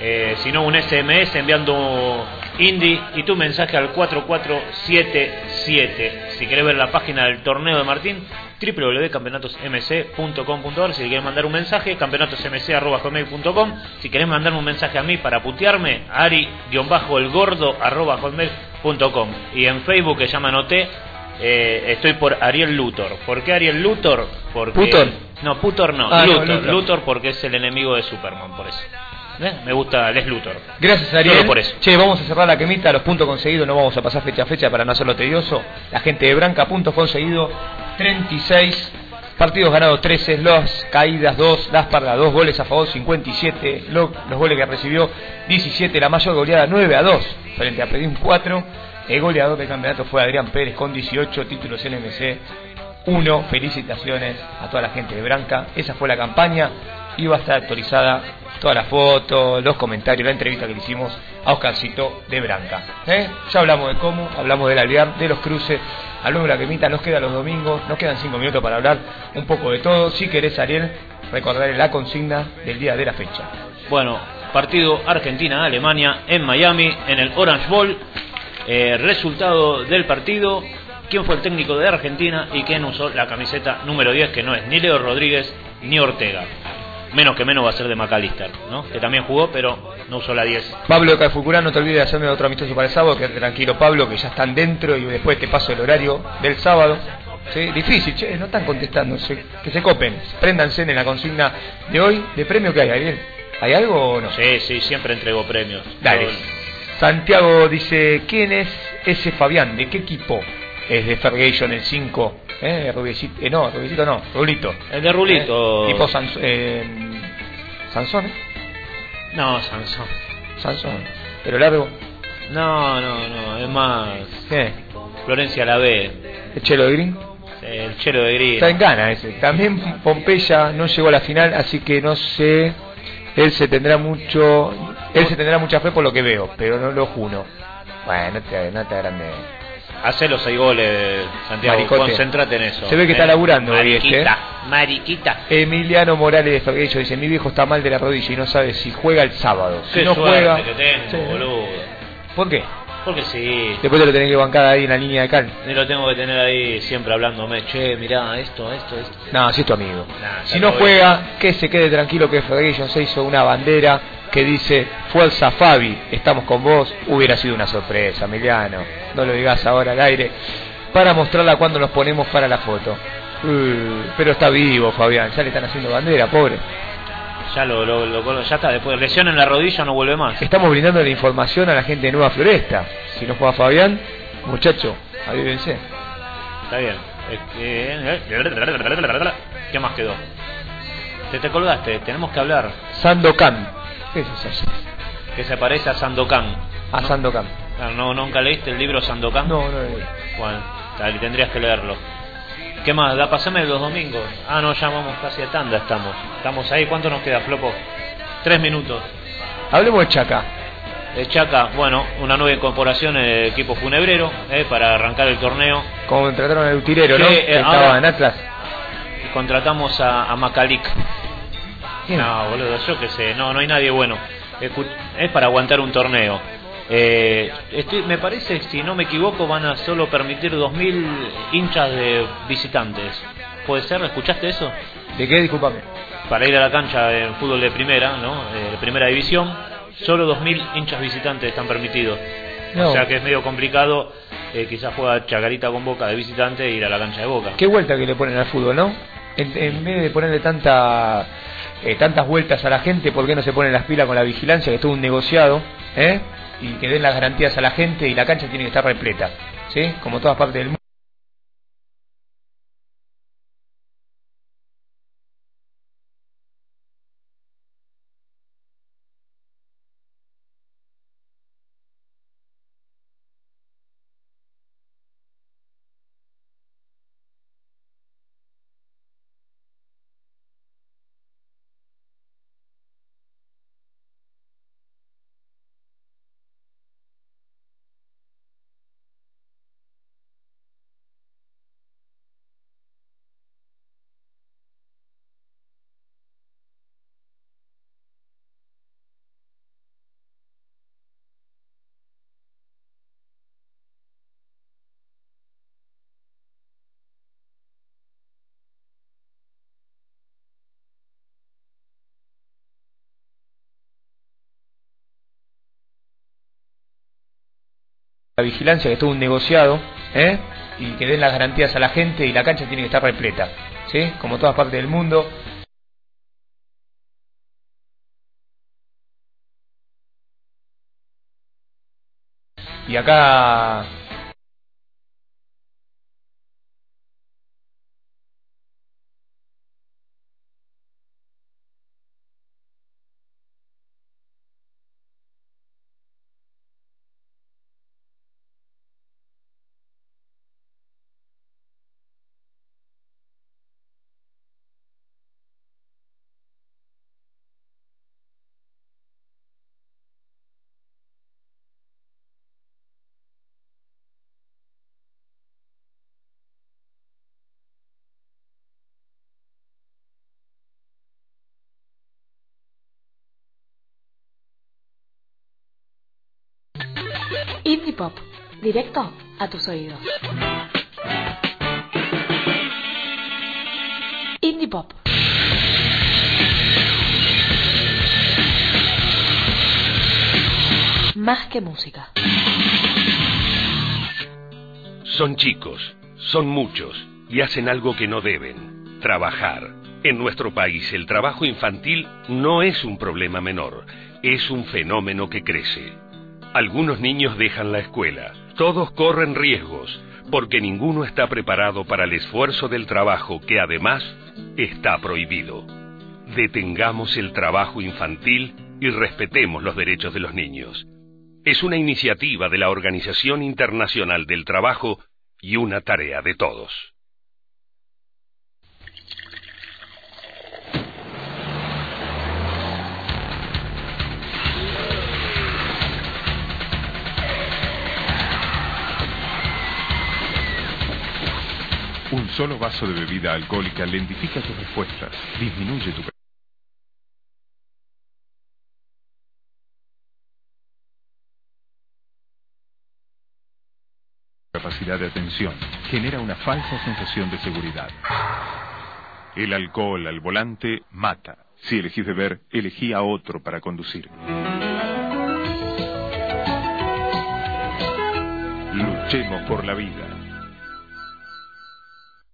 Eh, si no, un SMS enviando Indie y tu mensaje al 4477. Si querés ver la página del torneo de Martín, www.campeonatosmc.com.ar. Si querés mandar un mensaje, campeonatosmc.com. Si querés mandarme un mensaje a mí para putearme, ari-elgordo.com. Y en Facebook, que ya me anoté, eh, estoy por Ariel Luthor. ¿Por qué Ariel Luthor? Porque... ¿Putor? No, Putor no, Ah, no, Luthor, Luthor. Luthor porque es el enemigo de Superman, por eso. ¿Eh? Me gusta Les Luthor. Gracias, Ariel. Solo por eso. Che, vamos a cerrar la quemita, los puntos conseguidos, no vamos a pasar fecha a fecha para no hacerlo tedioso. La gente de Branca, puntos conseguidos, 36. Partidos ganados 13, los caídas 2, las pardas 2, goles a favor 57, lo- los goles que recibió 17, la mayor goleada 9 a 2 frente a Predín 4. El goleador del campeonato fue Adrián Pérez con 18 títulos en MC 1. Felicitaciones a toda la gente de Branca. Esa fue la campaña y va a estar actualizada todas las fotos, los comentarios, la entrevista que le hicimos a Oscarcito de Branca. ¿Eh? Ya hablamos de cómo, hablamos del alvear, de los cruces, hablamos de la quemita, nos queda los domingos, nos quedan 5 minutos para hablar un poco de todo. Si querés, Ariel, recordaré la consigna del día de la fecha. Bueno, partido Argentina-Alemania en Miami, en el Orange Bowl. Eh, resultado del partido, quién fue el técnico de Argentina y quién usó la camiseta número 10, que no es ni Leo Rodríguez ni Ortega. Menos que menos va a ser de McAllister, ¿no? que también jugó, pero no usó la 10. Pablo de Calfucurá, no te olvides de hacerme otro amistoso para el sábado, quédate tranquilo Pablo, que ya están dentro y después te paso el horario del sábado. ¿Sí? Difícil, che, no están contestando, que se copen, préndanse en la consigna de hoy, de premio que hay, Ariel. ¿Hay algo o no? Sí, sí, siempre entregó premios. Dale. Santiago dice, ¿quién es ese Fabián? ¿De qué equipo? Es de Fergation el 5. ¿Eh? Rubiecito, eh, no, Rubiecito no, Rulito. El de Rulito. Eh, tipo Sans- eh, Sansón. No, Sansón. Sansón. Pero largo. No, no, no, es más. ¿Qué? Florencia la B. ¿El Chelo de Green? El chelo de gris. Está en gana ese. También Pompeya no llegó a la final, así que no sé. Él se tendrá mucho. Él se tendrá mucha fe por lo que veo, pero no lo juno. Bueno, no te, no te agrande. Hace los seis goles, Santiago. Maricote. Concéntrate en eso. Se ve que está laburando hoy Mariquita, este, ¿eh? Mariquita. Emiliano Morales de Ferguello dice: Mi viejo está mal de la rodilla y no sabe si juega el sábado. Si Qué no suerte juega. que tengo, Sí. boludo. ¿Por qué? Porque sí. Después te lo tenés que bancar ahí en la línea de cal. Y lo tengo que tener ahí siempre hablándome, che, mirá, esto, esto, esto. No, si es tu amigo. Nah, Si no juega, que se quede tranquilo que Ferguson se hizo una bandera que dice Fuerza Fabi, estamos con vos. Hubiera sido una sorpresa, Emiliano. No lo digas ahora al aire. Para mostrarla cuando nos ponemos para la foto. Uh, pero está vivo, Fabián. Ya le están haciendo bandera, pobre. Ya lo, lo, lo- ya está, después de lesión en la rodilla no vuelve más. Estamos brindando la información a la gente de Nueva Floresta. Si no juega Fabián, muchacho, avívense. Está bien. Que- ¿Qué más quedó? Te, te colgaste, tenemos que hablar. Sandokan. ¿Qué es eso? Que se parece a Sandokan. A Sandokan. Ah, ¿No, ¿Nunca leíste el libro Sandokan? No, no leí. Bueno, tal, tendrías que leerlo. ¿Qué más? Da, pasame los domingos. Ah, no, ya vamos casi a tanda estamos. Estamos ahí. ¿Cuánto nos queda, Flopo? Tres minutos. Hablemos de Chaca. De Chaca, bueno, una nueva incorporación en el equipo funebrero eh, para arrancar el torneo. Contrataron al utilero, ¿no? Eh, Que estaba ahora- en Atlas. Y contratamos a, a Macalic. ¿Quién? No, boludo, yo qué sé, no, no hay nadie bueno. Es para aguantar un torneo. Eh, estoy, me parece, si no me equivoco, van a solo permitir 2.000 hinchas de visitantes. ¿Puede ser? ¿Escuchaste eso? ¿De qué? Disculpame. Para ir a la cancha en fútbol de primera, ¿no? Eh, primera división, solo 2.000 hinchas visitantes están permitidos. No. O sea que es medio complicado, eh, quizás juega Chacarita con Boca de visitante e ir a la cancha de Boca. Qué vuelta que le ponen al fútbol, ¿no? En, en vez de ponerle tanta eh, tantas vueltas a la gente, ¿por qué no se ponen las pilas con la vigilancia? Que es todo un negociado, ¿eh? Y que den las garantías a la gente y la cancha tiene que estar repleta, ¿sí? Como todas partes del mundo. La vigilancia que es todo un negociado, ¿eh? Y que den las garantías a la gente y la cancha tiene que estar repleta, ¿sí? Como todas partes del mundo. Y acá directo a tus oídos. Indie Pop. Más que música. Son chicos, son muchos y hacen algo que no deben, trabajar. En nuestro país el trabajo infantil no es un problema menor, es un fenómeno que crece. Algunos niños dejan la escuela, todos corren riesgos, porque ninguno está preparado para el esfuerzo del trabajo que además está prohibido. Detengamos el trabajo infantil y respetemos los derechos de los niños. Es una iniciativa de la Organización Internacional del Trabajo y una tarea de todos. Un solo vaso de bebida alcohólica lentifica tus respuestas, disminuye tu capacidad de atención, genera una falsa sensación de seguridad. El alcohol al volante mata. Si elegís beber, elegí a otro para conducir. Luchemos por la vida.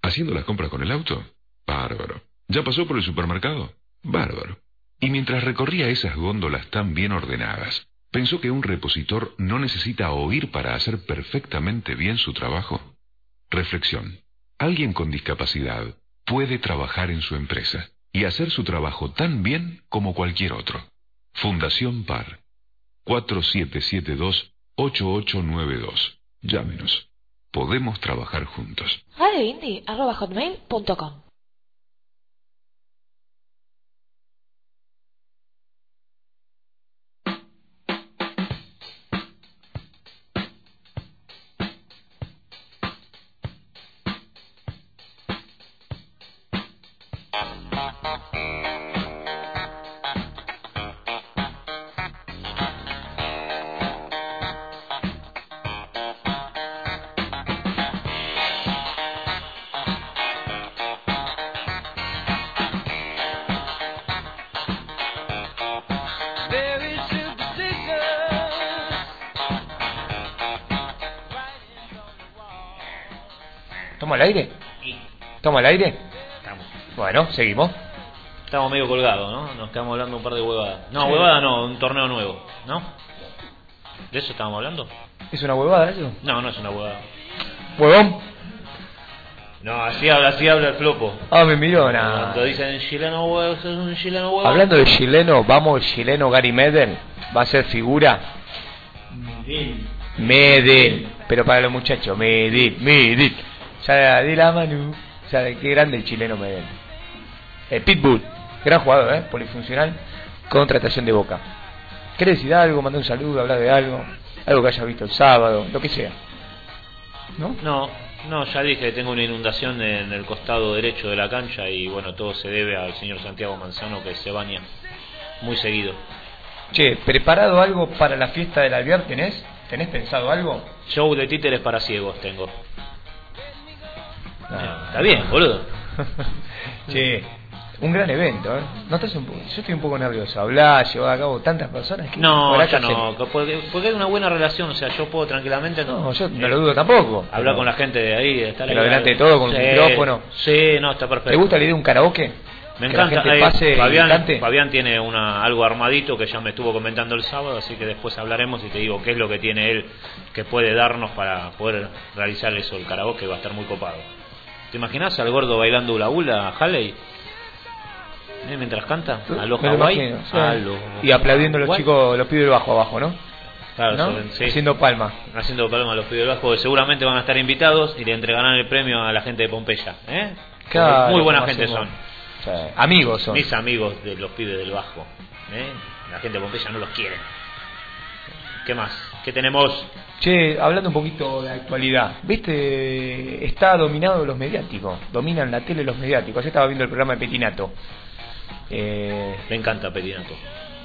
¿Haciendo las compras con el auto? Bárbaro. ¿Ya pasó por el supermercado? Bárbaro. Y mientras recorría esas góndolas tan bien ordenadas, pensó que un repositor no necesita oír para hacer perfectamente bien su trabajo. Reflexión. Alguien con discapacidad puede trabajar en su empresa y hacer su trabajo tan bien como cualquier otro. Fundación PAR. 4772-8892. Llámenos. Podemos trabajar juntos. ¿Toma el aire? ¿Toma el aire? Estamos. Bueno, seguimos. Estamos medio colgados, ¿no? Nos quedamos hablando un par de huevadas. No, Sí. huevada no, un torneo nuevo, ¿no? ¿De eso estábamos hablando? ¿Es una huevada eso? No, no es una huevada. ¿Huevón? No, así habla, así habla el flopo. Ah, me miró, nada. Cuando dicen chileno huevo, sos un chileno huevo. Hablando de chileno, vamos, el chileno Gary Medel va a ser figura. Medel, pero para los muchachos, Medel, Medel. Ya de la mano, ya de qué grande el chileno Medel. El Pitbull, gran jugador, ¿eh? Polifuncional, contratación de boca. ¿Querés decir algo, mandar un saludo, hablar de algo? Algo que hayas visto el sábado, lo que sea. ¿No? No, no, ya dije, tengo una inundación en el costado derecho de la cancha y bueno, todo se debe al señor Santiago Manzano que se baña muy seguido. Che, ¿preparado algo para la fiesta del Alvear tenés? ¿Tenés pensado algo? Show de títeres para ciegos tengo. Está bien, boludo. che, un gran evento, ¿eh? ¿No estás un poco- yo estoy un poco nervioso. Hablar, llevar a cabo tantas personas que... No, no, porque, porque hay una buena relación, o sea, yo puedo tranquilamente... No, yo no lo dudo tampoco. Hablar con la gente de ahí, estar Pero delante de todo, con un Sí, micrófono. Sí, no, está perfecto. ¿Te gusta la idea de un karaoke? Me Que la encanta. gente eh, pase. Fabián tiene una, algo armadito que ya me estuvo comentando el sábado, así que después hablaremos y te digo qué es lo que tiene él que puede darnos para poder realizar eso. El karaoke va a estar muy copado. ¿Te imaginas al gordo bailando hula hula a Halley? ¿Eh? Mientras canta, a los Hawaii. imagino, sí. A lo Y aplaudiendo a los chicos, los pibes del bajo abajo, ¿no? Claro, ¿No? sobre- sí. Haciendo palma. haciendo palma a los pibes del que seguramente van a estar invitados y le entregarán el premio a la gente de Pompeya. ¿eh? Claro, Muy buena gente hacemos. son. O sea, amigos son. Mis amigos de los pibes del Bajo. ¿eh? La gente de Pompeya no los quiere. ¿Qué más? ¿Qué tenemos? Che, hablando un poquito de actualidad, ¿viste? Está dominado los mediáticos, dominan la tele los mediáticos. Ayer estaba viendo el programa de Petinato. Eh, Me encanta Petinato.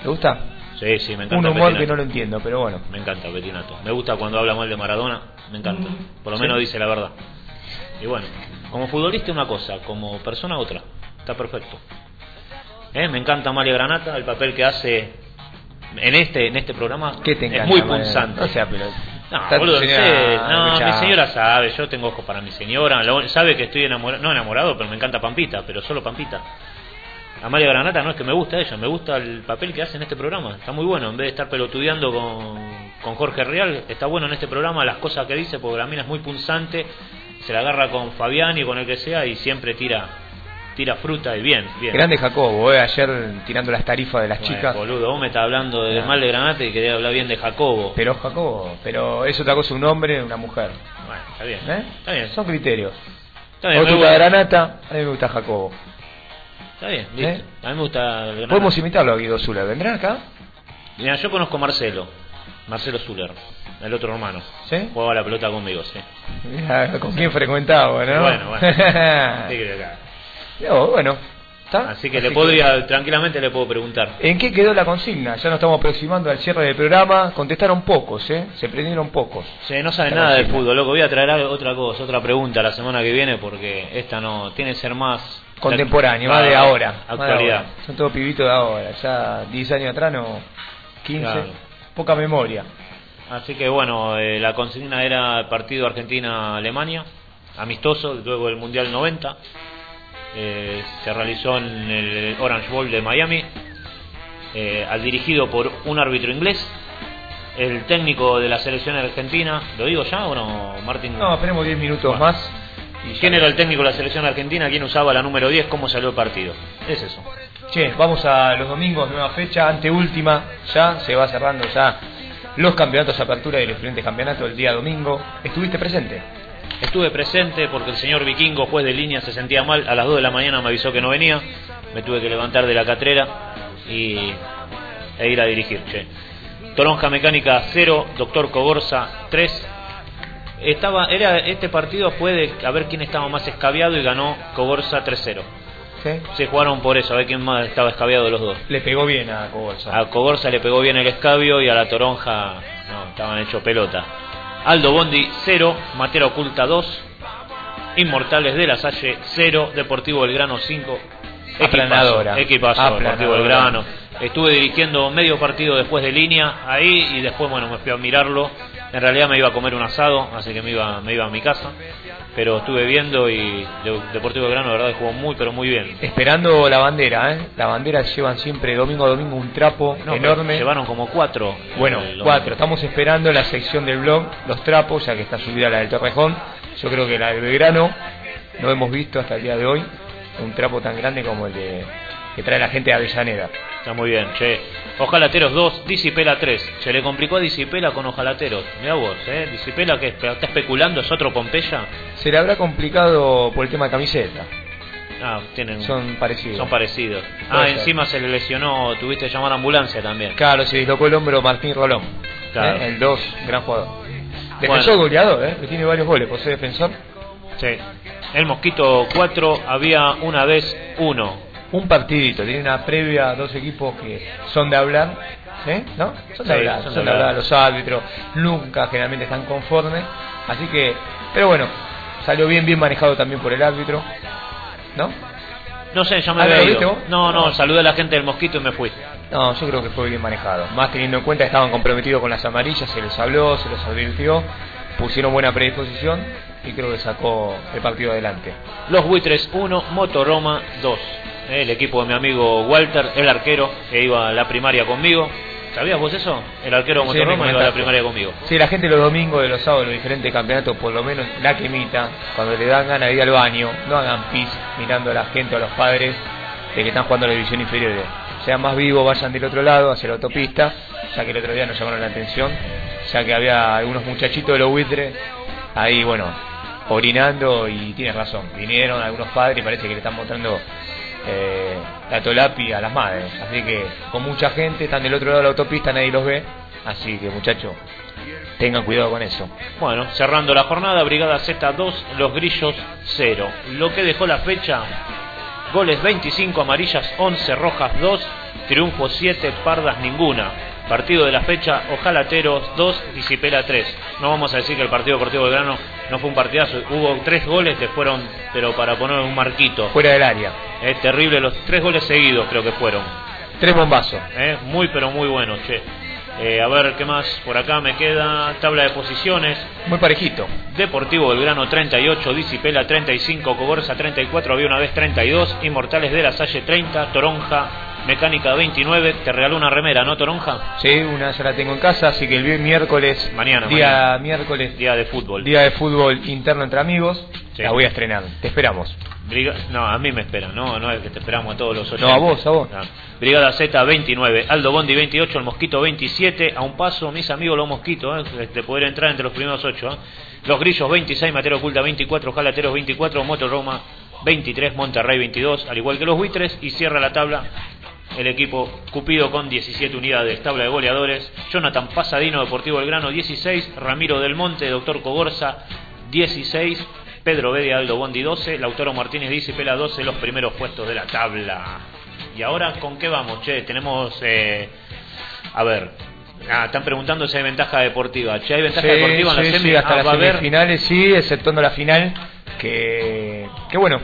¿Te gusta? Sí, sí, me encanta Un humor Petinato. que no lo entiendo, pero bueno. Me encanta Petinato. Me gusta cuando habla mal de Maradona. Me encanta. Por lo menos Sí. dice la verdad. Y bueno, como futbolista una cosa, como persona otra. Está perfecto. ¿Eh? Me encanta María Granata, el papel que hace en este en este programa ¿Qué te encanta? es muy punzante. O sea, pero... No, boludo, señora no, mi señora sabe, yo tengo ojos para mi señora, lo- sabe que estoy enamorado, no enamorado, pero me encanta Pampita, pero solo Pampita. Amalia Granata no es que me gusta ella, me gusta el papel que hace en este programa, está muy bueno, en vez de estar pelotudeando con, con Jorge Real, está bueno en este programa las cosas que dice, porque la mina es muy punzante, se la agarra con Fabián y con el que sea y siempre tira tira fruta y bien, bien. Grande Jacobo, eh, ayer tirando las tarifas de las Bueno, chicas. boludo, vos me estás hablando de mal de Granata y quería hablar bien de Jacobo. Pero Jacobo, pero es otra cosa un hombre una mujer. Bueno, está bien. ¿Eh? Está bien. Son criterios. Está bien, te gusta. Granata, a mí me gusta Jacobo. Está bien, listo. ¿Eh? A mí me gusta el. Podemos invitarlo a Guido Zula. ¿Vendrán acá? Mira, yo conozco a Marcelo, Marcelo Zuller, el otro hermano. ¿Sí? Jugaba la pelota conmigo, sí. ¿Con quién frecuentaba, no? Bueno, bueno. ¿Qué crees acá? No, bueno, Así que Así le podría, tranquilamente le puedo preguntar. ¿En qué quedó la consigna? Ya nos estamos aproximando al cierre del programa. Contestaron pocos, ¿eh? Se prendieron pocos. Sí, no sabe nada de consigna. fútbol, loco. Voy a traer otra cosa, otra pregunta la semana que viene porque esta no tiene que ser más Contemporáneo, más de ahora. más de Actualidad. ahora. Son todos pibitos de ahora. Ya 10 años atrás, no. 15. Claro. Poca memoria. Así que bueno, eh, la consigna era el partido Argentina-Alemania, amistoso, luego del Mundial 90. Eh, se realizó en el Orange Bowl de Miami, eh, al dirigido por un árbitro inglés. El técnico de la selección argentina, ¿lo digo ya o no, Martín? No, esperemos 10 minutos Bueno. más. ¿Y quién era el técnico de la selección argentina? ¿Quién usaba la número 10? ¿Cómo salió el partido? Es eso. Che, vamos a los domingos, nueva fecha, anteúltima, ya se va cerrando ya los campeonatos de apertura y los diferentes campeonatos el día domingo. ¿Estuviste presente? Estuve presente porque el señor Vikingo, juez de línea, se sentía mal. A las 2 de la mañana me avisó que no venía. Me tuve que levantar de la catrera y, e ir a dirigir. Che. Toronja Mecánica 0, Doctor Cogorza 3. Estaba, era, este partido fue de a ver quién estaba más escabiado y ganó Cogorza 3-0. ¿Sí? Se jugaron por eso, a ver quién más estaba escabiado de los dos. Le pegó bien a Cogorza. A Cogorza le pegó bien el escabio y a la Toronja no, estaban hecho pelota. Aldo Bondi 0, Matera Oculta 2, Inmortales de la Salle 0, Deportivo Belgrano 5. Aplanadora. Equipazo, Aplanadora. Deportivo Belgrano. Estuve dirigiendo medio partido después de línea ahí y después bueno me fui a mirarlo. En realidad me iba a comer un asado, así que me iba, me iba a mi casa. Pero estuve viendo y de- Deportivo Belgrano la verdad jugó muy pero muy bien. Esperando la bandera, ¿eh? La bandera llevan siempre domingo a domingo un trapo No, enorme. Llevaron como cuatro. Bueno, cuatro. Estamos esperando la sección del blog, los trapos, ya que está subida la del Torrejón. Yo creo que la del Belgrano no hemos visto hasta el día de hoy un trapo tan grande como el de, que trae la gente de Avellaneda. Está muy bien, che. Ojalateros 2, Disipela 3. Se le complicó a Disipela con Ojalateros. Mira vos, ¿eh? Disipela que está especulando, es otro Pompeya. Se le habrá complicado por el tema de camiseta. Ah, tienen, Son parecidos. son parecidos. Ah, ser. encima se le lesionó, tuviste que llamar a ambulancia también. Claro, se dislocó el hombro Martín Rolón. Claro. ¿eh? El 2, gran jugador. Defensor Bueno. goleador, ¿eh? que tiene varios goles por ser defensor. Sí. El Mosquito 4, había una vez uno. Un partidito, tiene una previa, dos equipos que son de hablar, ¿eh? ¿no? Son de Sí, hablar, son de hablar, hablar. los árbitros, nunca generalmente están conformes, así que, pero bueno, salió bien, bien manejado también por el árbitro, ¿no? No sé, ya me había ¿lo ido. No, no, No. saludé a la gente del Mosquito y me fui. No, yo creo que fue bien manejado, más teniendo en cuenta que estaban comprometidos con las amarillas, se les habló, se les advirtió, pusieron buena predisposición y creo que sacó el partido adelante. Los Buitres 1, Motoroma 2. El equipo de mi amigo Walter, el arquero, que iba a la primaria conmigo. ¿Sabías vos eso? El arquero de Sí, iba a la primaria conmigo. Sí, la gente los domingos, de los sábados, los diferentes campeonatos, por lo menos la quemita, cuando le dan ganas de ir al baño, no hagan pis mirando a la gente o a los padres de que están jugando la división inferior. Sean más vivos, vayan del otro lado, hacia la autopista, ya que el otro día nos llamaron la atención, ya que había algunos muchachitos de los buitres ahí, bueno, orinando y tienes razón, vinieron algunos padres y parece que le están mostrando eh, la tolapi a las madres. Así que con mucha gente, están del otro lado de la autopista, nadie los ve. Así que muchachos, tengan cuidado con eso. Bueno, cerrando la jornada, Brigada Z2, Los Grillos 0. Lo que dejó la fecha, goles 25, amarillas 11, rojas 2, triunfo 7, pardas ninguna. Partido de la fecha, Ojalateros 2, Disipela 3. No vamos a decir que el partido deportivo del Grano no fue un partidazo. Hubo tres goles que fueron, pero para poner un marquito. Fuera del área. Es terrible, los tres goles seguidos creo que fueron. Tres bombazos. Eh, muy pero muy buenos, che. Eh, a ver qué más por acá me queda. Tabla de posiciones. Muy parejito. Deportivo Belgrano 38, Disipela 35, Cogorza 34, había una vez 32, Inmortales de la Salle 30, Toronja Mecánica 29. Te regaló una remera, ¿no, Toronja? Sí, una ya la tengo en casa, así que el miércoles, Mañana, día mañana. miércoles, Día de fútbol. día de fútbol interno entre amigos, Sí. la voy a estrenar. Te esperamos. Briga- No, a mí me esperan, no, no es que te esperamos a todos los oyentes. No, a vos, a vos. Ah. Brigada Z 29, Aldo Bondi 28, el Mosquito 27, a un paso, mis amigos los Mosquitos, eh, de poder entrar entre los primeros 8. Los Grillos 26, Matero Oculta 24, Jalateros 24, Moto Roma 23, Monterrey 22, al igual que los Buitres, y cierra la tabla el equipo Cupido con 17 unidades, tabla de goleadores, Jonathan Pasadino, Deportivo Belgrano 16, Ramiro del Monte, Doctor Cogorza 16, Pedro Bedia Aldo Bondi 12, Lautaro Martínez dice Pela 12, los primeros puestos de la tabla. Y ahora, ¿con qué vamos? Che, tenemos. eh, a ver. Ah, están preguntando si hay ventaja deportiva. Che, ¿hay ventaja Sí, deportiva en la sí, semi? sí, hasta Ah, las haber. semifinales sí, exceptuando la final, que, que bueno,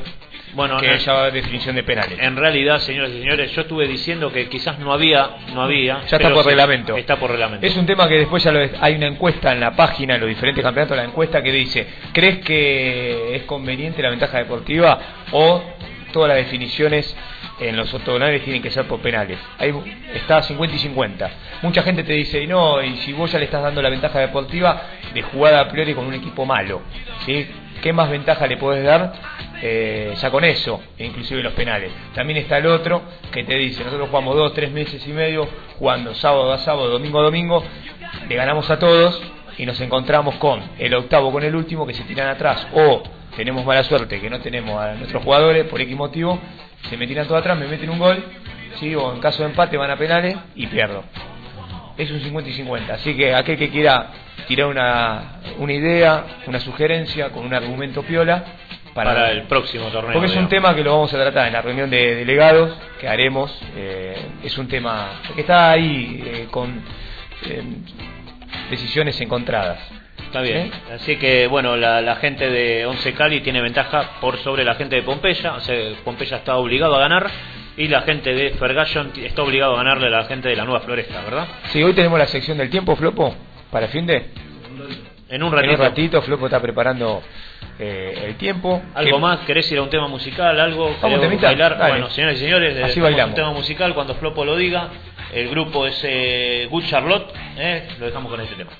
Bueno, que eh, ya definición de penales. En realidad, señores y señores, yo estuve diciendo que quizás no había, no había. Ya está por sí, reglamento. Está por reglamento. Es un tema que después ya lo es- hay una encuesta en la página, en los diferentes campeonatos, la encuesta que dice, ¿crees que es conveniente la ventaja deportiva o todas las definiciones en los octogonales tienen que ser por penales? Ahí está 50 y 50. Mucha gente te dice, no, y si vos ya le estás dando la ventaja deportiva de jugada a priori con un equipo malo, ¿sí? ¿Qué más ventaja le podés dar eh, ya con eso, inclusive los penales? También está el otro que te dice, nosotros jugamos dos, tres meses y medio, jugando sábado a sábado, domingo a domingo, le ganamos a todos y nos encontramos con el octavo con el último que se tiran atrás o tenemos mala suerte que no tenemos a nuestros jugadores por X motivo, se me tiran todos atrás, me meten un gol, ¿sí? o en caso de empate van a penales y pierdo. Es un 50 y 50, así que aquel que quiera tirar una, una idea, una sugerencia con un argumento piola para, Para el próximo torneo. porque es un tema que lo vamos a tratar en la reunión de delegados que haremos. eh, es un tema que está ahí eh, con eh, decisiones encontradas. Está bien. Así que, bueno, la, la gente de Once Cali tiene ventaja por sobre la gente de Pompeya. O sea, Pompeya está obligado a ganar. Y la gente de Fergallion t- está obligado a ganarle a la gente de la Nueva Floresta, ¿verdad? Sí, hoy tenemos la sección del tiempo, Flopo, para el fin de. En un ratito. En un ratito, Flopo está preparando eh, el tiempo. ¿Algo Que- más? ¿Querés ir a un tema musical? ¿Algo? ¿Querés temita. bailar? Dale. Bueno, señoras y señores, Así bailamos. un tema musical cuando Flopo lo diga. El grupo es eh, Good Charlotte. ¿eh? Lo dejamos con este tema.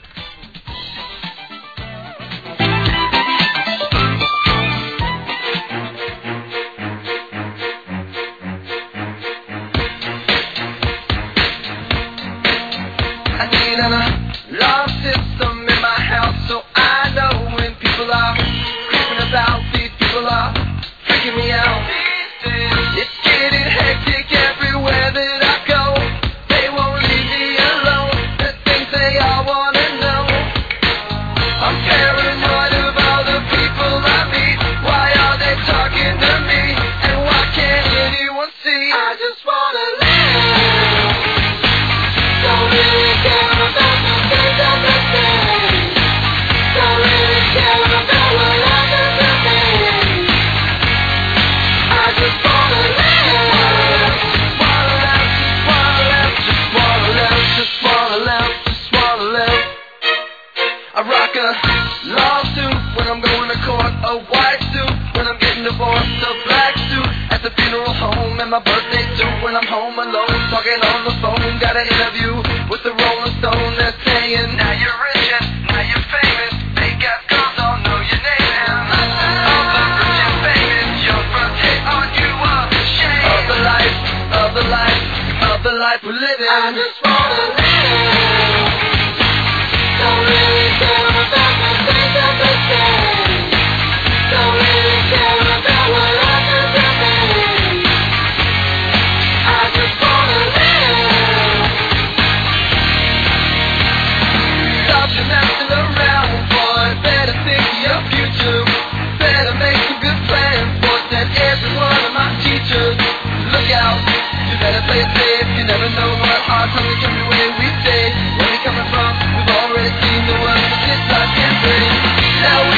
And my birthday too when I'm home alone, talking on the phone. Got an interview with the Rolling Stone, they're saying, Now you're rich and now you're famous. They got calls, don't know your name, and all the oh, rich and famous, your hit on you are shame of the life, of the life, of the life we're living. now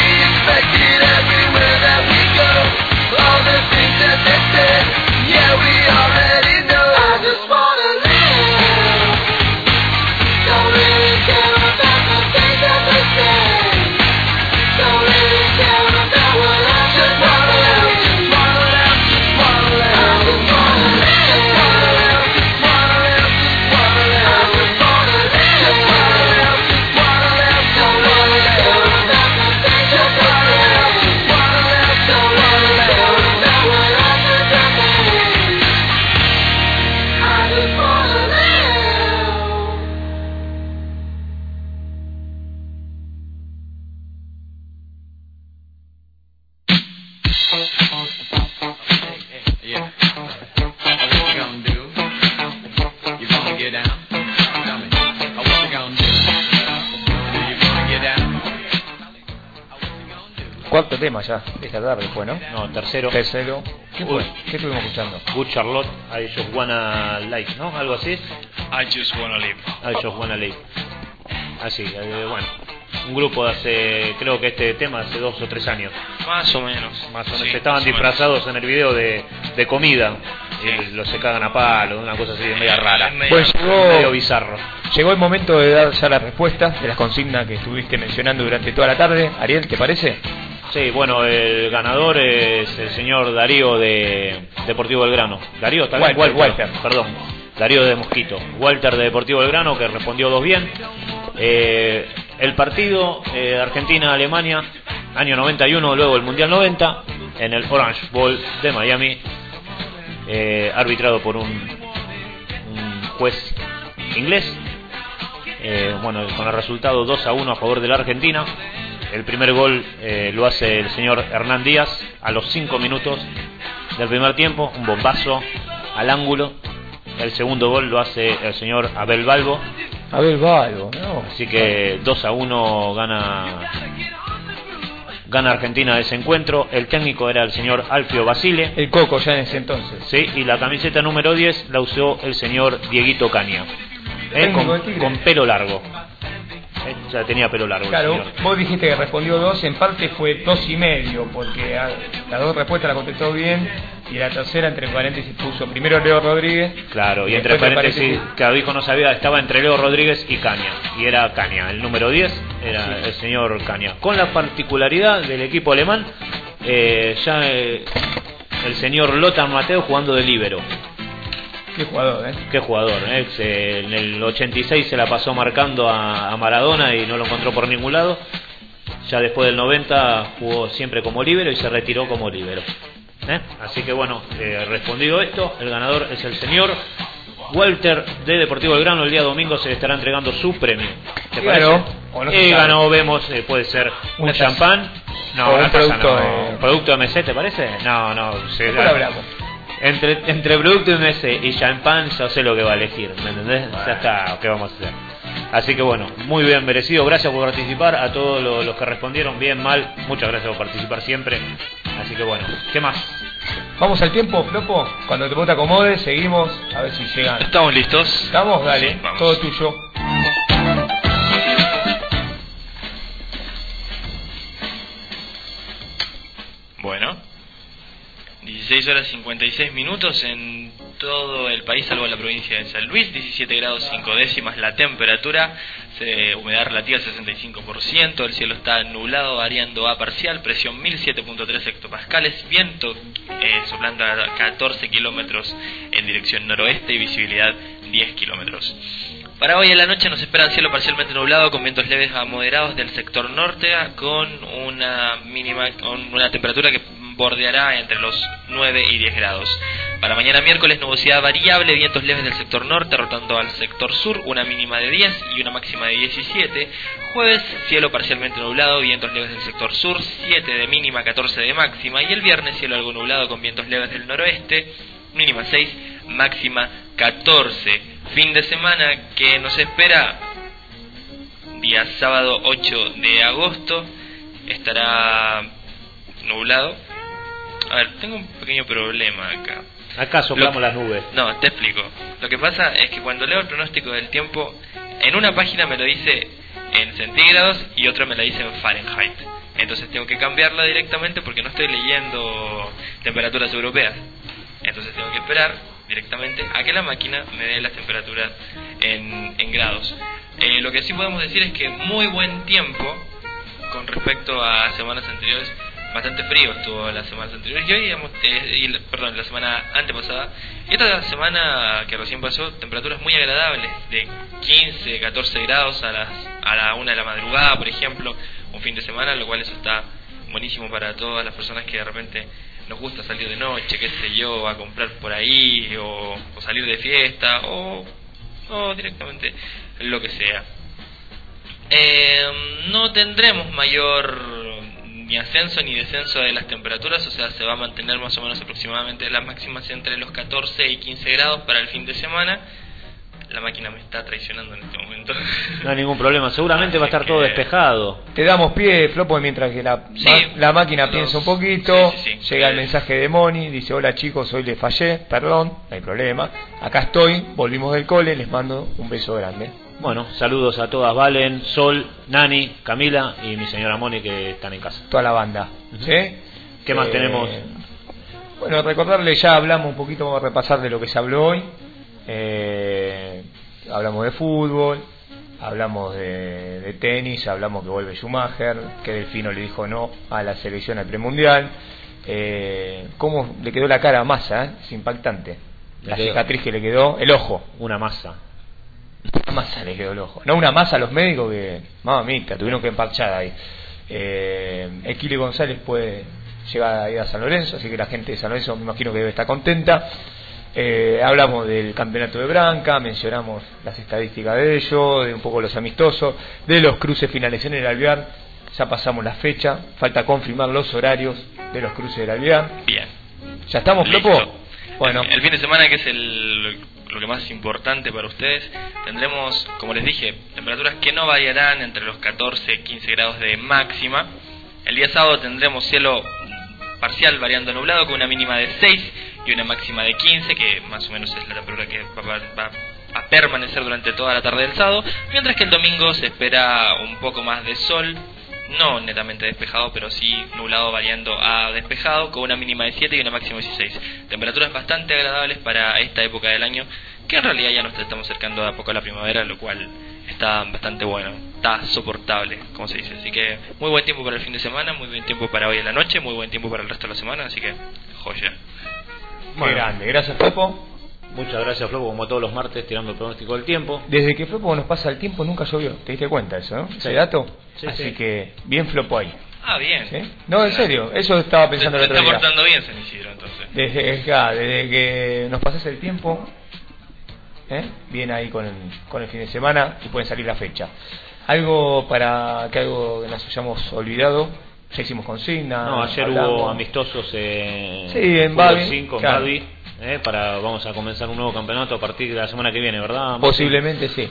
Tema ya, esta tarde fue, ¿no? No, tercero. Tercero. ¿Qué fue? ¿Qué estuvimos escuchando? Good Charlotte, I just wanna live, ¿no? Algo así. I just wanna live. I just wanna live. Así, eh, bueno. Un grupo de hace, creo que este tema hace dos o tres años. Más o menos. Más o menos. Sí, Estaban más o menos. disfrazados en el video de, de comida. Y los se cagan a palo, una cosa así media rara. Pues llegó, medio bizarro. llegó el momento de dar ya las respuestas de las consignas que estuviste mencionando durante toda la tarde. Ariel, ¿te parece? Sí, bueno, el ganador es el señor Darío de Deportivo Belgrano. Darío, también Walter, Walter, perdón. Darío de Mosquito. Walter de Deportivo Belgrano, que respondió dos bien. Eh, el partido eh, Argentina-Alemania, año 91, luego el Mundial 90, en el Orange Bowl de Miami, eh, arbitrado por un, un juez inglés. Bueno, con el resultado 2 a 1 a favor de la Argentina. El primer gol eh, lo hace el señor Hernán Díaz a los 5 minutos del primer tiempo, un bombazo al ángulo. El segundo gol lo hace el señor Abel Balbo. Abel Balbo, ¿no? Así que 2 a 1 gana gana Argentina ese encuentro. El técnico era el señor Alfio Basile. El Coco ya en ese entonces. Sí, y la camiseta número 10 la usó el señor Dieguito Caña. Eh, con, con pelo largo. Eh, ya tenía pelo largo. Claro, señor. vos dijiste que respondió dos, en parte fue dos y medio, porque a- las dos respuestas la contestó bien, y la tercera entre paréntesis puso primero Leo Rodríguez. Claro, y y entre después, paréntesis, que dijo no sabía, estaba entre Leo Rodríguez y Caña. Y era Caña, el número 10 era el señor Caña. Con la particularidad del equipo alemán, eh, ya eh, el señor Lothar Mateo jugando de líbero. Qué jugador, ¿eh? Qué jugador, ¿eh? Se- en el 86 se la pasó marcando a, a Maradona y no lo encontró por ningún lado. Ya después del 90 jugó siempre como líbero y se retiró como líbero. ¿eh? Así que bueno, eh, respondido esto, el ganador es el señor Walter de Deportivo Belgrano. El día domingo se le estará entregando su premio. ¿Te Y parece? y sabe. ganó, vemos, eh, puede ser un champán. No, un producto, no. eh, ¿Un producto MC, ¿te parece? No, no. se-. Entre, entre producto MS y champán, yo sé lo que va a elegir, ¿me entendés? Ya está, ¿qué vamos a hacer? Así que bueno, muy bien merecido, gracias por participar, a todos los, los que respondieron bien, mal, muchas gracias por participar siempre. Así que bueno, ¿qué más? Vamos al tiempo, Flopo. Cuando te vos te acomodes, seguimos a ver si llegan. ¿Estamos listos? ¿Estamos? Dale, Sí, vamos. todo tuyo. Bueno. 16 horas 56 minutos en todo el país, salvo la provincia de San Luis. 17 grados 5 décimas la temperatura. se- humedad relativa 65%. El cielo está nublado, variando a parcial. Presión 1007.3 hectopascales. Viento eh, soplando a 14 kilómetros en dirección noroeste y visibilidad 10 kilómetros. Para hoy en la noche nos espera cielo parcialmente nublado con vientos leves a moderados del sector norte con una mínima con una temperatura que bordeará entre los 9 y 10 grados. Para mañana miércoles nubosidad variable, vientos leves del sector norte rotando al sector sur, una mínima de 10 y una máxima de 17. Jueves cielo parcialmente nublado, vientos leves del sector sur, 7 de mínima, 14 de máxima y el viernes cielo algo nublado con vientos leves del noroeste, mínima 6, máxima 14. Fin de semana que nos espera día sábado 8 de agosto estará nublado. A ver, tengo un pequeño problema acá. Acá soplamos las nubes. No, te explico. Lo que pasa es que cuando leo el pronóstico del tiempo, en una página me lo dice en centígrados y otra me lo dice en Fahrenheit. Entonces tengo que cambiarla directamente porque no estoy leyendo temperaturas europeas. Entonces tengo que esperar directamente a que la máquina me dé las temperaturas en, en grados. Eh, lo que sí podemos decir es que muy buen tiempo con respecto a semanas anteriores. Bastante frío estuvo las semanas anteriores y hoy, digamos, eh, y perdón, la semana antepasada. Y esta semana que recién pasó, temperaturas muy agradables, de 15, 14 grados a, las, a la 1 de la madrugada, por ejemplo, un fin de semana, lo cual eso está buenísimo para todas las personas que de repente nos gusta salir de noche, qué sé yo, a comprar por ahí, o, o salir de fiesta, o, o directamente lo que sea. Eh, no tendremos mayor ni ascenso ni descenso de las temperaturas, o sea, se va a mantener más o menos aproximadamente las máximas entre los 14 y 15 grados para el fin de semana. La máquina me está traicionando en este momento. No hay ningún problema, seguramente va a estar todo despejado. Te damos pie, Flopo, mientras que la, ma- la máquina los- piensa un poquito, sí, sí, sí. llega el mensaje de Moni, dice, hola chicos, hoy les fallé, perdón, no hay problema, acá estoy, volvimos del cole, les mando un beso grande. Bueno, saludos a todas, Valen, Sol, Nani, Camila y mi señora Moni que están en casa. Toda la banda, ¿sí? ¿Qué más Eh, tenemos? Bueno, recordarle, ya hablamos un poquito, vamos a repasar de lo que se habló hoy. Eh, hablamos de fútbol, hablamos de, de tenis, hablamos que vuelve Schumacher, que Delfino le dijo no a la selección al premundial. Eh, ¿Cómo le quedó la cara a Massa? eh? Es impactante. La quedó- cicatriz que le quedó, el ojo. Una masa. Una masa le quedó el ojo. No una masa a los médicos que, mamita, tuvieron que emparchar ahí. Eh, Equile González puede llegar a ir a San Lorenzo, así que la gente de San Lorenzo me imagino que debe estar contenta. Eh, hablamos del campeonato de Branca, mencionamos las estadísticas de ello, de un poco los amistosos, de los cruces finales en el Alvear. Ya pasamos la fecha, falta confirmar los horarios de los cruces del Alvear. Bien. ¿Ya estamos. Flopo? Bueno, El fin de semana, que es el, lo que más importante para ustedes, tendremos, como les dije, temperaturas que no variarán entre los 14 y 15 grados de máxima. El día sábado tendremos cielo parcial variando nublado con una mínima de 6 y una máxima de 15, que más o menos es la temperatura que va, va- a permanecer durante toda la tarde del sábado, mientras que el domingo se espera un poco más de sol, no netamente despejado, pero sí nublado variando a despejado, con una mínima de 7 y una máxima de 16. Temperaturas bastante agradables para esta época del año, que en realidad ya nos estamos acercando de a poco a la primavera, lo cual está bastante bueno, está soportable, como se dice. Así que muy buen tiempo para el fin de semana, muy buen tiempo para hoy en la noche, muy buen tiempo para el resto de la semana, así que joya. qué grande. Gracias, Flopo. Muchas gracias, Flopo, como todos los martes, tirando el pronóstico del tiempo. Desde que Flopo nos pasa el tiempo nunca llovió. ¿Te diste cuenta eso, no? Ese dato. Sí, Así sí. que bien Flopo ahí. Ah, bien. ¿Sí? No, en serio. Eso estaba pensando se, el otro está día. portando bien San Isidro, entonces. Desde, que nos pasas el tiempo, ¿eh? bien ahí con el, con el fin de semana y pueden salir la fecha. Algo para que algo que nos hayamos olvidado. Ya hicimos consigna. No, ayer hablamos. hubo amistosos eh, Sí, en Babi, 5, en claro. Babi, eh, para, vamos a comenzar un nuevo campeonato a partir de la semana que viene, ¿verdad? Martín? Posiblemente sí.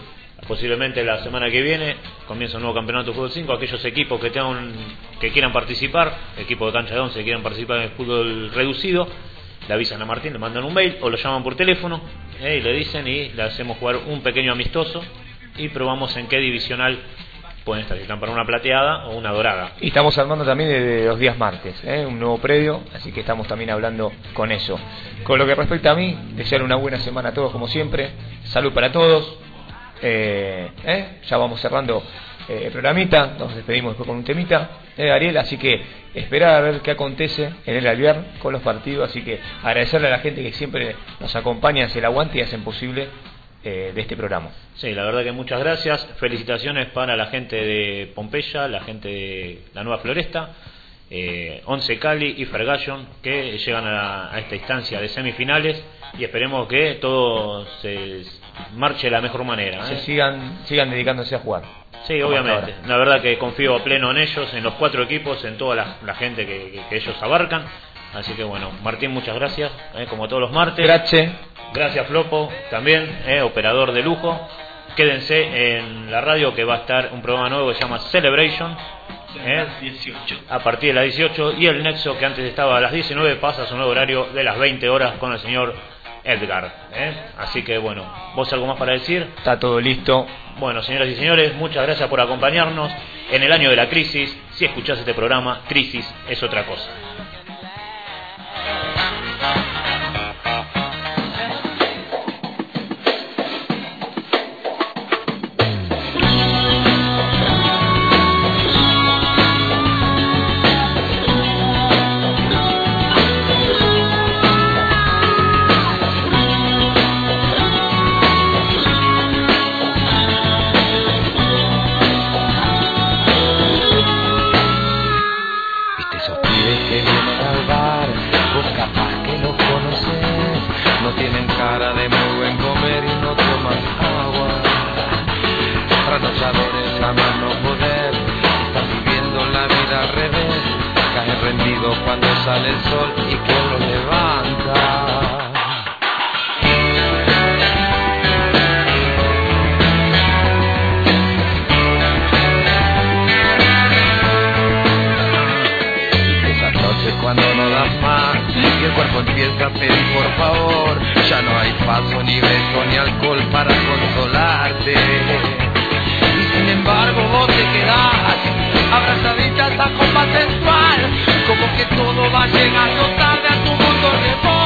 Posiblemente la semana que viene comienza un nuevo campeonato de fútbol 5. Aquellos equipos que tengan que quieran participar, equipos de cancha de 11 que quieran participar en el fútbol reducido, le avisan a Martín, le mandan un mail o lo llaman por teléfono eh, y le dicen y le hacemos jugar un pequeño amistoso y probamos en qué divisional pueden estar, si están para una plateada o una dorada. Y estamos armando también de los días martes, ¿eh? un nuevo predio, así que estamos también hablando con eso. Con lo que respecta a mí, desear una buena semana a todos como siempre, salud para todos, eh, ¿eh? ya vamos cerrando el programita, nos despedimos después con un temita, ¿eh, Ariel? Así que esperar a ver qué acontece en el Alvear con los partidos, así que agradecerle a la gente que siempre nos acompaña, hace el aguante y hacen posible eh, de este programa. Sí, la verdad que muchas gracias. Felicitaciones para la gente de Pompeya, la gente de la Nueva Floresta, eh, Once Cali y Fergallon que llegan a, a esta instancia de semifinales y esperemos que todo se marche de la mejor manera. Se ¿eh? sigan, sigan dedicándose a jugar. Sí, obviamente. La verdad que confío a pleno en ellos, en los cuatro equipos, en toda la, la gente que, que- que ellos abarcan. Así que bueno, Martín, muchas gracias, eh, como todos los martes. Gracias. Gracias Flopo, también, eh, operador de lujo. Quédense en la radio que va a estar un programa nuevo que se llama Celebration. eh, 18. a partir de las 18 y el Nexo que antes estaba a las 19 pasa a su nuevo horario de las 20 horas con el señor Edgar. eh. Así que bueno, ¿vos algo más para decir? Está todo listo. Bueno, señoras y señores, muchas gracias por acompañarnos en el año de la crisis. Si escuchás este programa, crisis es otra cosa. cuando sale el sol y quien lo levanta. cuando no das más y el cuerpo empieza a pedir por favor ya no hay paso ni beso ni alcohol para consolarte y sin embargo vos te quedás abrazaditas a copa como que todo va llegando tarde a tu mundo de remoto.